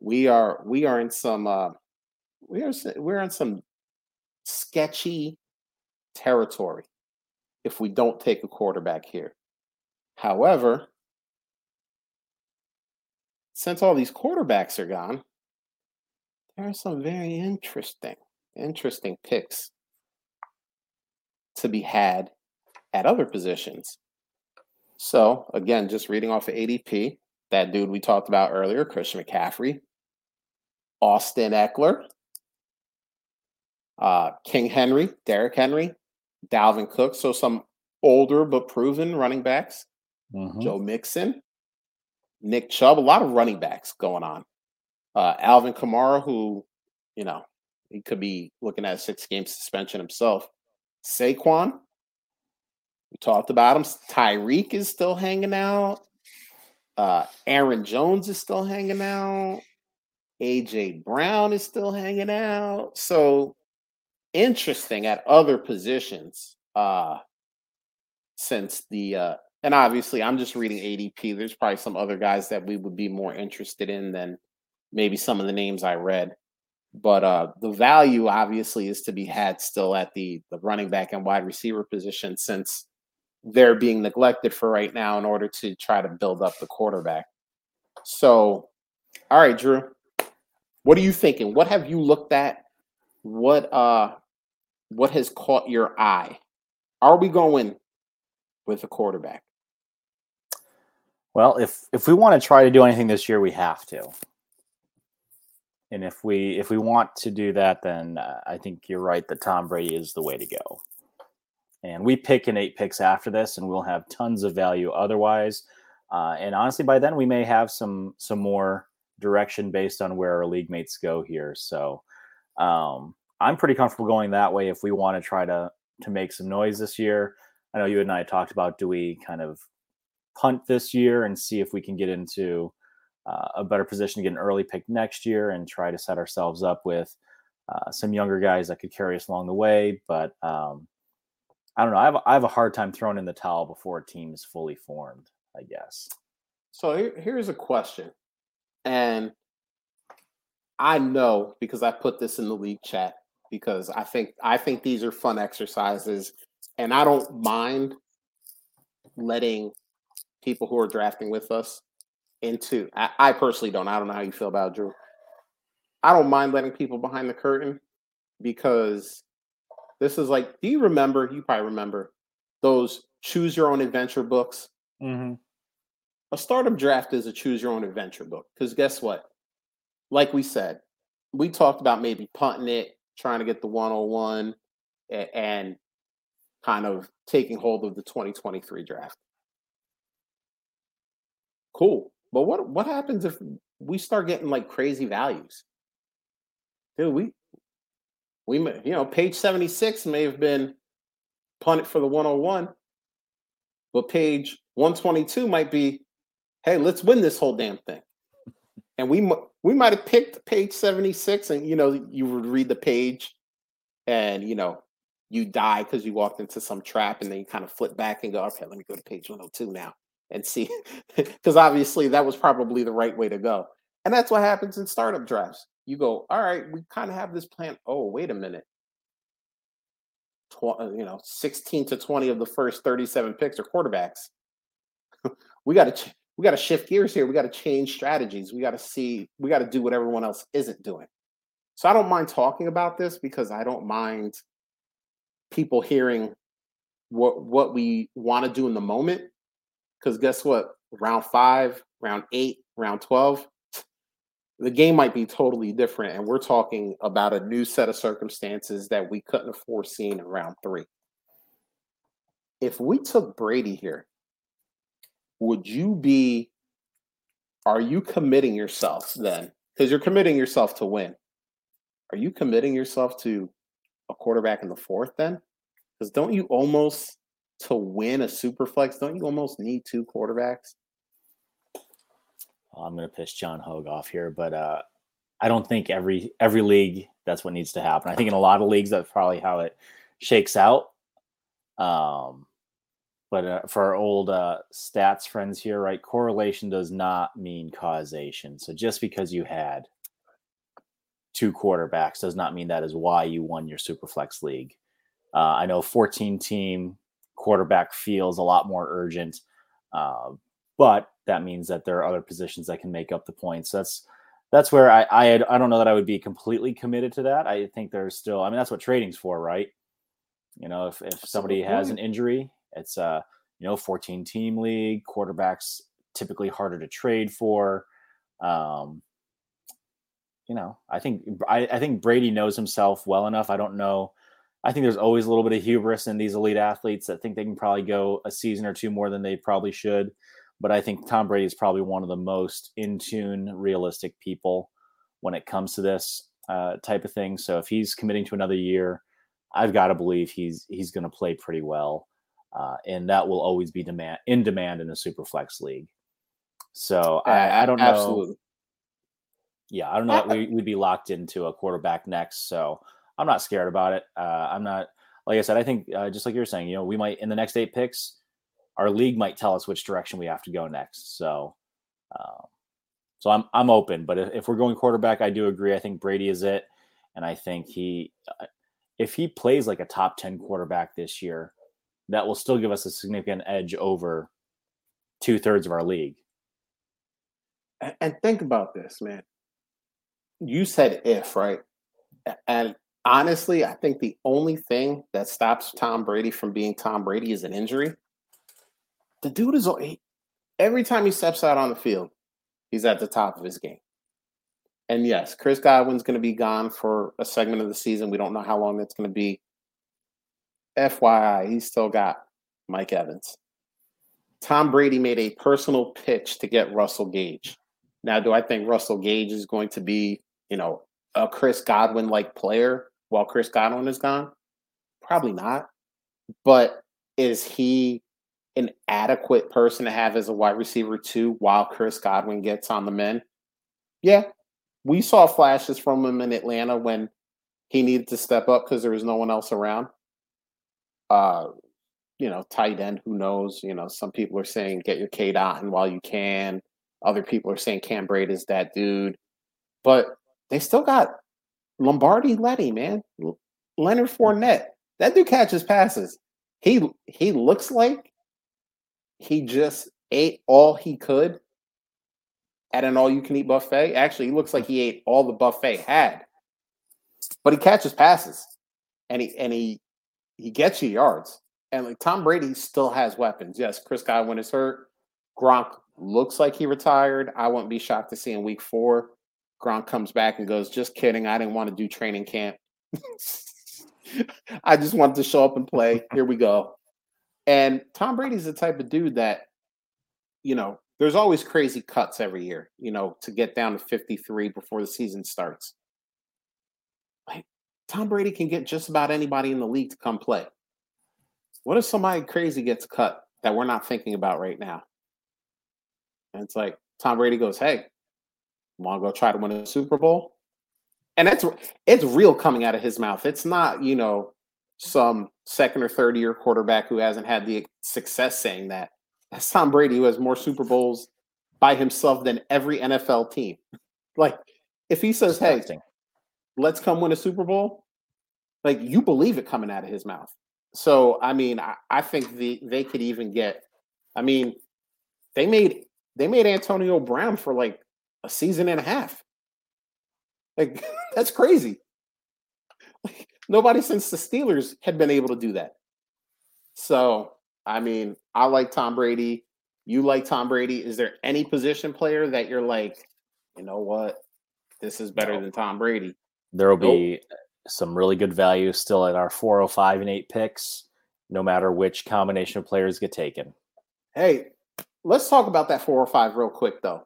we are we are in some uh we are we're in some sketchy territory if we don't take a quarterback here. However, since all these quarterbacks are gone, there are some very interesting, interesting picks to be had at other positions. So, again, just reading off of ADP, that dude we talked about earlier, Christian McCaffrey, Austin Ekeler, uh, King Henry, Derrick Henry, Dalvin Cook. So, some older but proven running backs. Mhm. Joe Mixon, Nick Chubb, a lot of running backs going on. Uh, Alvin Kamara, who, you know, he could be looking at a six game suspension himself. Saquon, we talked about him. Tyreek is still hanging out. Uh, Aaron Jones is still hanging out. AJ Brown is still hanging out. So interesting at other positions. Uh, since the uh, and obviously I'm just reading ADP. There's probably some other guys that we would be more interested in than maybe some of the names I read. But uh the value obviously is to be had still at the the running back and wide receiver position since they're being neglected for right now in order to try to build up the quarterback. So all right, Drew. What are you thinking? What have you looked at? What uh what has caught your eye? Are we going with a quarterback? Well, if if we want to try to do anything this year, we have to. And if we if we want to do that, then uh, I think you're right that Tom Brady is the way to go. And we pick in eight picks after this, and we'll have tons of value otherwise. Uh, and honestly, by then we may have some some more direction based on where our league mates go here. So um, I'm pretty comfortable going that way if we want to try to to make some noise this year. I know you and I talked about do we kind of punt this year and see if we can get into uh, a better position to get an early pick next year and try to set ourselves up with uh, some younger guys that could carry us along the way. But um, I don't know. I have, I have a hard time throwing in the towel before a team is fully formed, I guess. So here, here's a question. And I know because I put this in the league chat because I think I think these are fun exercises and I don't mind letting people who are drafting with us into I, I personally don't. I don't know how you feel about it, Drew. I don't mind letting people behind the curtain because this is like, do you remember? You probably remember those choose your own adventure books. Mm-hmm. A startup draft is a choose your own adventure book because guess what? Like we said, we talked about maybe punting it, trying to get the 101, a- and kind of taking hold of the 2023 draft. Cool. But what what happens if we start getting like crazy values? Dude, we we may, you know, page 76 may have been punted for the 101, but page 122 might be, hey, let's win this whole damn thing. And we we might have picked page 76 and you know, you would read the page and you know, you die because you walked into some trap and then you kind of flip back and go, okay, let me go to page 102 now and see. Because obviously that was probably the right way to go. And that's what happens in startup drafts. You go, all right, we kind of have this plan. Oh, wait a minute. Tw- you know, 16 to 20 of the first 37 picks are quarterbacks. we got to ch- we got to shift gears here. We got to change strategies. We got to see. We got to do what everyone else isn't doing. So I don't mind talking about this because I don't mind people hearing what what we want to do in the moment. Because guess what? Round five, round eight, round twelve, the game might be totally different. And we're talking about a new set of circumstances that we couldn't have foreseen in round three. If we took Brady here, would you be, are you committing yourself then? Because you're committing yourself to win. Are you committing yourself to a quarterback in the fourth then? Because don't you almost, to win a super flex, don't you almost need two quarterbacks? I'm going to piss John Hogue off here, but uh, I don't think every every league that's what needs to happen. I think in a lot of leagues that's probably how it shakes out. Um, but uh, for our old uh, stats friends here, right? Correlation does not mean causation. So just because you had two quarterbacks does not mean that is why you won your Superflex league. Uh, I know 14 team quarterback feels a lot more urgent, uh, but that means that there are other positions that can make up the points. That's that's where I I, I don't know that I would be completely committed to that. I think there's still. I mean, that's what trading's for, right? You know, if if somebody has an injury, it's a you know 14 team league. Quarterbacks typically harder to trade for. Um, you know, I think I, I think Brady knows himself well enough. I don't know. I think there's always a little bit of hubris in these elite athletes that think they can probably go a season or two more than they probably should but I think Tom Brady is probably one of the most in tune, realistic people when it comes to this uh, type of thing. So if he's committing to another year, I've got to believe he's he's going to play pretty well, uh, and that will always be demand in demand in a super flex league. So I, I don't know. Absolutely. Yeah, I don't know that we, would be locked into a quarterback next. So I'm not scared about it. Uh, I'm not like I said. I think uh, just like you're saying, you know, we might in the next eight picks our league might tell us which direction we have to go next. So, um, so I'm I'm open. But if, if, we're going quarterback, I do agree. I think Brady is it, and I think he, uh, if he plays like a top ten quarterback this year, that will still give us a significant edge over two thirds of our league. And think about this, man. You said if, right? And honestly, I think the only thing that stops Tom Brady from being Tom Brady is an injury the dude is he, every time he steps out on the field, he's at the top of his game. And yes, Chris Godwin's going to be gone for a segment of the season. We don't know how long that's going to be. FYI, he's still got Mike Evans. Tom Brady made a personal pitch to get Russell Gage. Now, do I think Russell Gage is going to be, you know, a Chris Godwin like player while Chris Godwin is gone? Probably not. But is he an adequate person to have as a wide receiver too while Chris Godwin gets on the men. Yeah, we saw flashes from him in Atlanta when he needed to step up because there was no one else around. Uh, you know, tight end, who knows? You know, some people are saying get your Cade Otton while you can. Other people are saying Cam Brate is that dude. But they still got Lombardi Lenny, man. Leonard Fournette. That dude catches passes. He he looks like he just ate all he could at an all-you-can-eat buffet. Actually, he looks like he ate all the buffet had. But he catches passes, and he and he he gets you yards. And like Tom Brady still has weapons. Yes, Chris Godwin is hurt. Gronk looks like he retired. I wouldn't be shocked to see in week four. Gronk comes back and goes, just kidding. I didn't want to do training camp. I just wanted to show up and play. Here we go. And Tom Brady's the type of dude that, you know, there's always crazy cuts every year, you know, to get down to 53 before the season starts. Like Tom Brady can get just about anybody in the league to come play. What if somebody crazy gets cut that we're not thinking about right now? And it's like Tom Brady goes, "Hey, want to go try to win a Super Bowl?" And that's it's real coming out of his mouth. It's not, you know, some second or third year quarterback who hasn't had the success saying that. That's Tom Brady, who has more Super Bowls by himself than every NFL team. like, if he says, hey, let's come win a Super Bowl, like you believe it coming out of his mouth. So, I mean, I, I think the they could even get, I mean, they made they made Antonio Brown for like a season and a half. Like that's crazy. Like, Nobody since the Steelers had been able to do that. So, I mean, I like Tom Brady. You like Tom Brady. Is there any position player that you're like, you know what? this is better no. than Tom Brady. There will nope. be some really good value still at our 405 and 8 picks, no matter which combination of players get taken. Hey, let's talk about that 405 real quick, though.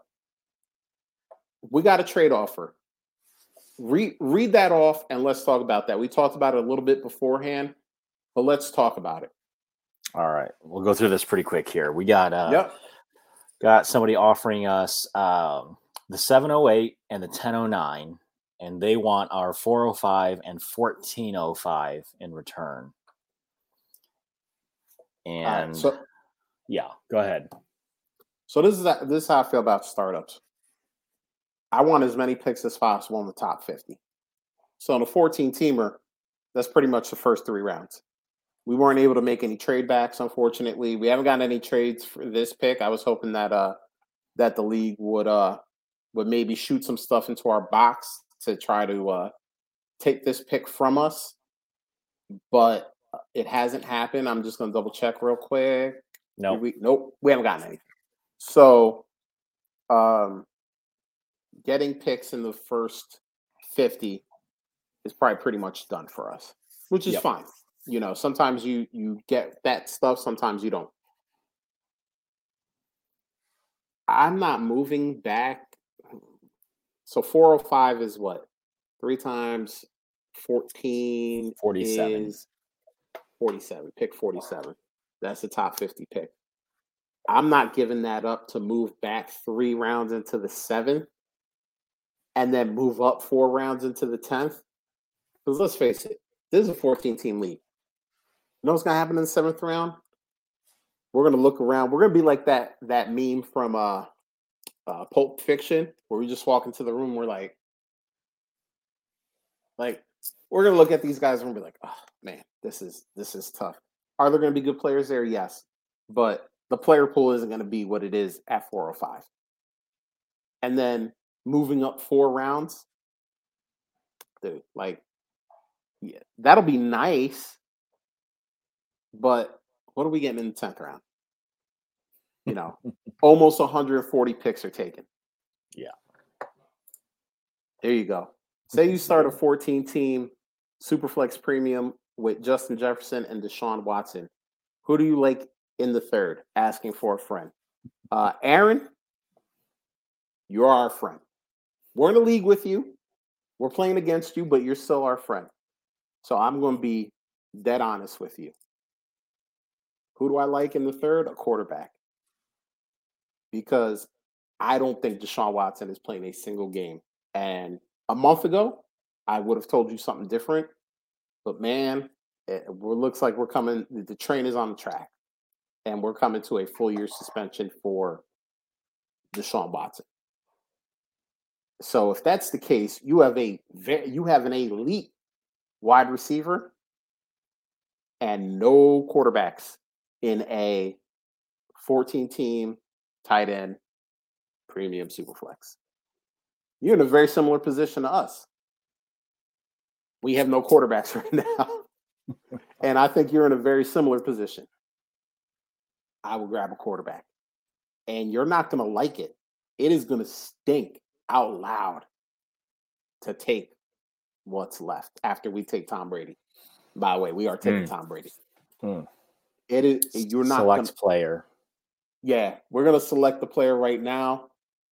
We got a trade offer. Read, read that off and let's talk about that. We talked about it a little bit beforehand, but let's talk about it. All right. We'll go through this pretty quick here. We got uh yep. got somebody offering us um, the 708 and the 1009 and they want our 405 and 1405 in return. And right, so, yeah, go ahead. So this is this is how I feel about startups. I want as many picks as possible in the top 50. So in a 14 teamer, that's pretty much the first three rounds. We weren't able to make any trade backs, unfortunately. We haven't gotten any trades for this pick. I was hoping that uh that the league would uh would maybe shoot some stuff into our box to try to uh, take this pick from us, but uh, it hasn't happened. I'm just going to double check real quick. No, we, nope, we haven't gotten anything. So, um, getting picks in the first 50 is probably pretty much done for us, which is yep. fine. You know, sometimes you you get that stuff, sometimes you don't. I'm not moving back so 405 is what? Three times 14 47. is 47. Pick 47. That's the top 50 pick. I'm not giving that up to move back three rounds into the seventh and then move up four rounds into the 10th. Because let's face it, this is a 14 team league. You know what's gonna happen in the seventh round? We're gonna look around. We're gonna be like that that meme from uh uh, Pulp Fiction, where we just walk into the room, we're like, like we're gonna look at these guys and be like, oh man, this is this is tough. Are there gonna be good players there? Yes, but the player pool isn't gonna be what it is at 405. And then moving up four rounds, dude, like, yeah, that'll be nice. But what are we getting in the tenth round? You know, almost 140 picks are taken. Yeah. There you go. Say you start a 14 team Superflex premium with Justin Jefferson and Deshaun Watson. Who do you like in the third? Asking for a friend. Uh, Aaron, you're our friend. We're in a league with you. We're playing against you, but you're still our friend. So I'm going to be dead honest with you. Who do I like in the third? A quarterback because I don't think Deshaun Watson is playing a single game. And a month ago, I would have told you something different. But man, it looks like we're coming. The train is on the track, and we're coming to a full year suspension for Deshaun Watson. So if that's the case, you have a you have an elite wide receiver and no quarterbacks in a 14 team tight end, premium superflex. You're in a very similar position to us. We have no quarterbacks right now. and I think you're in a very similar position. I will grab a quarterback. And you're not going to like it. It is going to stink out loud to take what's left after we take Tom Brady. By the way, we are taking mm. Tom Brady. Mm. It is you're not select gonna, player yeah, we're gonna select the player right now.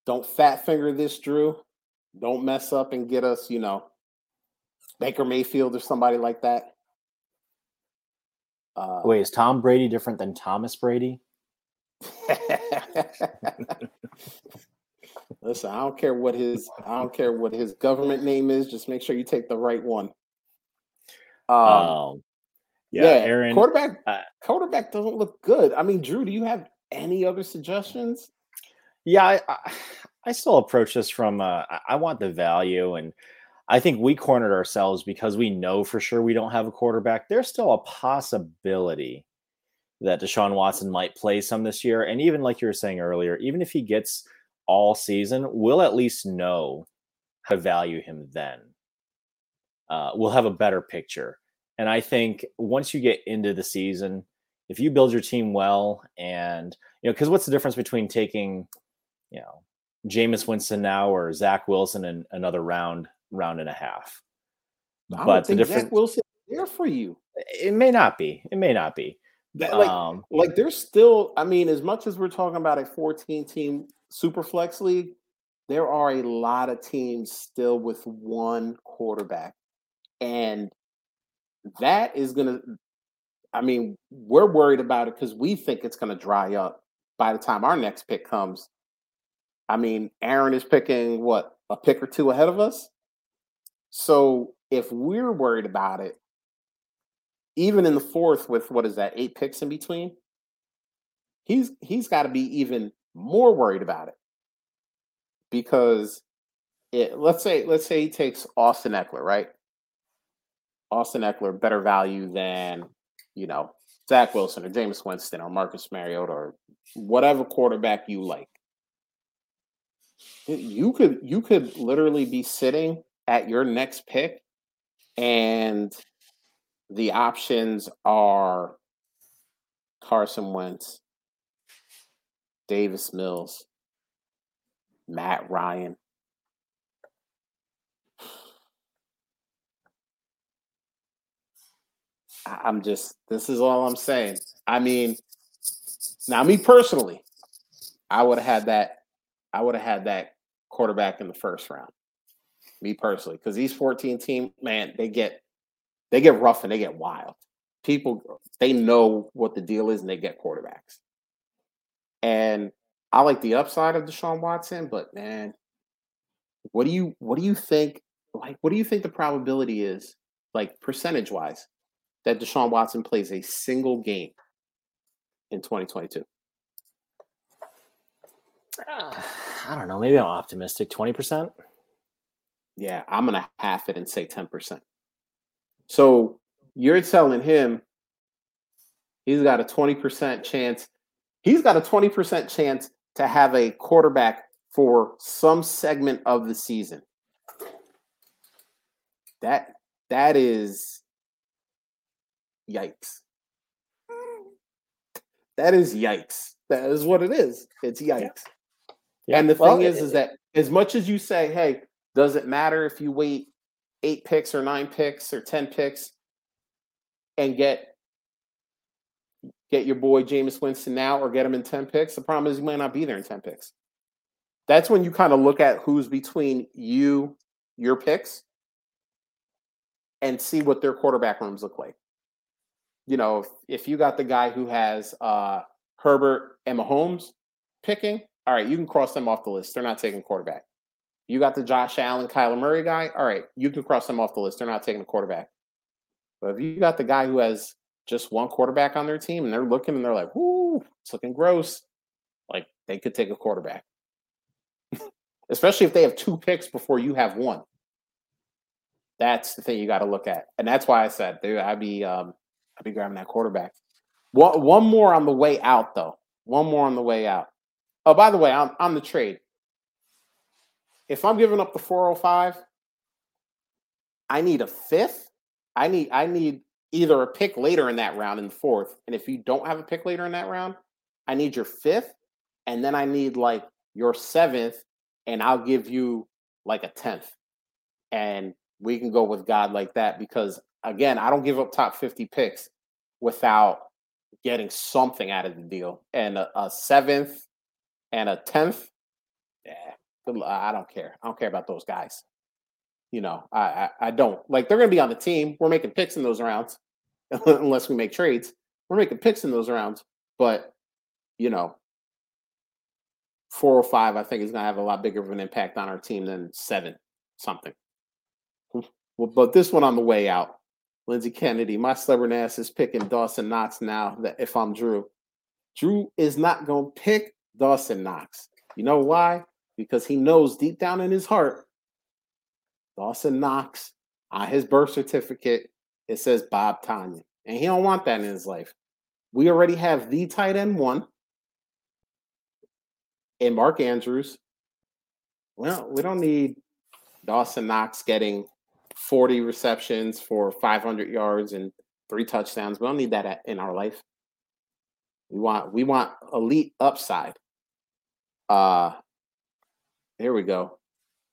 Don't fat finger this, Drew. Don't mess up and get us, you know, Baker Mayfield or somebody like that. Uh, Wait, is Tom Brady different than Thomas Brady? Listen, I don't care what his I don't care what his government name is. Just make sure you take the right one. Um, um yeah, yeah, Aaron, quarterback. Uh, quarterback doesn't look good. I mean, Drew, do you have any other suggestions? Yeah, I, I, I still approach this from uh, I want the value, and I think we cornered ourselves because we know for sure we don't have a quarterback. There's still a possibility that Deshaun Watson might play some this year, and even like you were saying earlier, even if he gets all season, we'll at least know how to value him then. Uh, we'll have a better picture. And I think once you get into the season, if you build your team well and you know because what's the difference between taking you know Jameis Winston now or Zach Wilson in another round, round and a half. I but the difference Zach Wilson there for you. It may not be. It may not be. That, like, um, like there's still. I mean, as much as we're talking about a 14 team super flex league, there are a lot of teams still with one quarterback, and that is gonna. I mean, we're worried about it because we think it's going to dry up by the time our next pick comes. I mean, Aaron is picking what a pick or two ahead of us. So if we're worried about it, even in the fourth with what is that, eight picks in between, he's he's got to be even more worried about it. Because it, let's say let's say he takes Austin Ekeler, right? Austin Ekeler better value than, you know, Zach Wilson or Jameis Winston or Marcus Mariota or whatever quarterback you like. You could you could literally be sitting at your next pick and the options are Carson Wentz, Davis Mills, Matt Ryan. I'm just, this is all I'm saying. I mean, now me personally, I would have had that, I would have had that quarterback in the first round me personally, because these 14 team, man, they get they get rough and they get wild. People they know what the deal is and they get quarterbacks. And I like the upside of Deshaun Watson, but man, what do you what do you think? Like, what do you think the probability is, like percentage wise, that Deshaun Watson plays a single game in 2022? Uh, I don't know. Maybe I'm optimistic. 20%? Yeah, I'm gonna half it and say 10%. So you're telling him he's got a 20% chance. He's got a 20% chance to have a quarterback for some segment of the season. That that is yikes. That is yikes. That is what it is. It's yikes. Yeah. And the well, thing is, it, is that as much as you say, hey, does it matter if you wait eight picks or nine picks or 10 picks and get get your boy Jameis Winston now or get him in 10 picks? The problem is he might not be there in 10 picks. That's when you kind of look at who's between you, your picks, and see what their quarterback rooms look like. You know, if, if you got the guy who has uh, Herbert and Mahomes picking, all right, you can cross them off the list. They're not taking quarterback. You got the Josh Allen, Kyler Murray guy. All right, you can cross them off the list. They're not taking a quarterback. But if you got the guy who has just one quarterback on their team and they're looking and they're like, "Whoo, it's looking gross," like they could take a quarterback, especially if they have two picks before you have one. That's the thing you got to look at, and that's why I said, dude, I'd be, um, I'd be grabbing that quarterback. One, one more on the way out, though. One more on the way out. Oh, by the way, on, on the trade, if I'm giving up the 405, I need a fifth. I need I need either a pick later in that round in the fourth. And if you don't have a pick later in that round, I need your fifth. And then I need like your seventh, and I'll give you like a tenth. And we can go with God like that because again, I don't give up top 50 picks without getting something out of the deal. And a, a seventh and a tenth, yeah, I don't care. I don't care about those guys. You know, I, I, I don't like they're going to be on the team. We're making picks in those rounds, unless we make trades. We're making picks in those rounds, but you know, 405 I think is going to have a lot bigger of an impact on our team than seven something. Hmm, well, but this one on the way out, Lindsey Kennedy, my stubborn ass is picking Dawson Knox now. That if I'm Drew, Drew is not to pick Dawson Knox. You know why? because he knows deep down in his heart, Dawson Knox on his birth certificate, it says Bob Tanya. And he don't want that in his life. We already have the tight end one and Mark Andrews. Well, we don't need Dawson Knox getting 40 receptions for 500 yards and three touchdowns. We don't need that in our life. We want we want elite upside. Uh Here we go.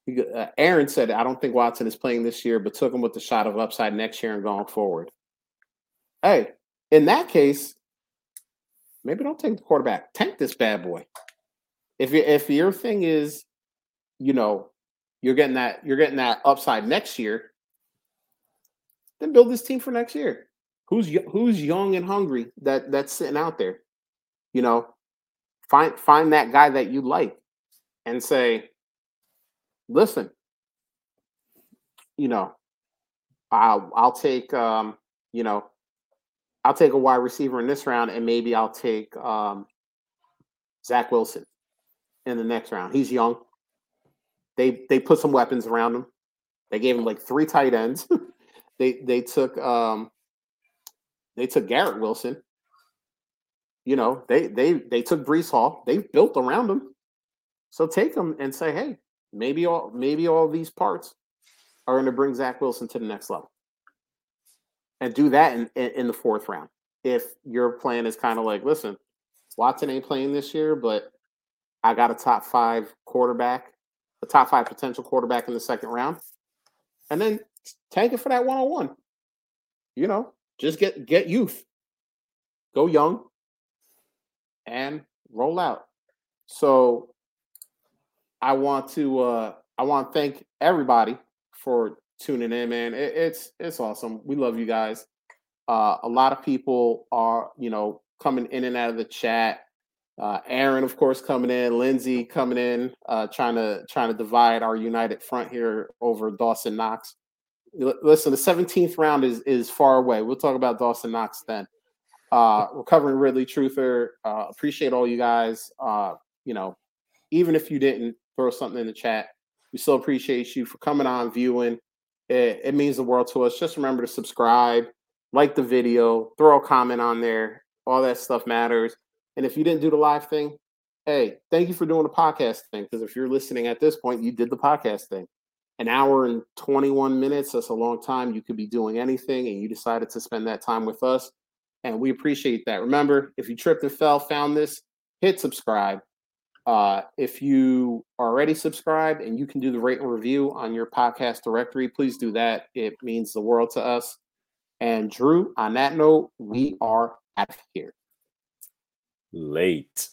Uh, Aaron said, I don't think Watson is playing this year, but took him with the shot of upside next year and going forward. Hey, in that case, maybe don't take the quarterback. Tank this bad boy. If you, if your thing is, you know, you're getting that you're getting that upside next year, then build this team for next year. Who's who's young and hungry that that's sitting out there? You know, find find that guy that you like and say, listen, you know, I'll I'll take um, you know, I'll take a wide receiver in this round, and maybe I'll take um, Zach Wilson in the next round. He's young. They they put some weapons around him. They gave him like three tight ends. they they took um, they took Garrett Wilson. You know, they they they took Breece Hall. They built around him. So take them and say, hey, maybe all maybe all these parts are going to bring Zach Wilson to the next level, and do that in, in, in the fourth round. If your plan is kind of like, listen, Watson ain't playing this year, but I got a top five quarterback, a top five potential quarterback in the second round, and then tank it for that one on one. You know, just get get youth, go young, and roll out. So I want to uh I want to thank everybody for tuning in, man. It, it's it's awesome. We love you guys. Uh, a lot of people are, you know, coming in and out of the chat. Uh, Aaron, of course, coming in. Lindsay coming in, uh, trying to trying to divide our united front here over Dawson Knox. Listen, the 17th round is is far away. We'll talk about Dawson Knox then. Uh, recovering Ridley Truther. Uh, appreciate all you guys. Uh, you know, even if you didn't throw something in the chat. We still appreciate you for coming on, viewing. It, it means the world to us. Just remember to subscribe, like the video, throw a comment on there. All that stuff matters. And if you didn't do the live thing, hey, thank you for doing the podcast thing. Because if you're listening at this point, you did the podcast thing. An hour and 21 minutes, that's a long time. You could be doing anything, and you decided to spend that time with us. And we appreciate that. Remember, if you tripped and fell, found this, hit subscribe. Uh, if you are already subscribed and you can do the rate and review on your podcast directory, please do that. It means the world to us. And Drew, on that note, we are out of here. Late.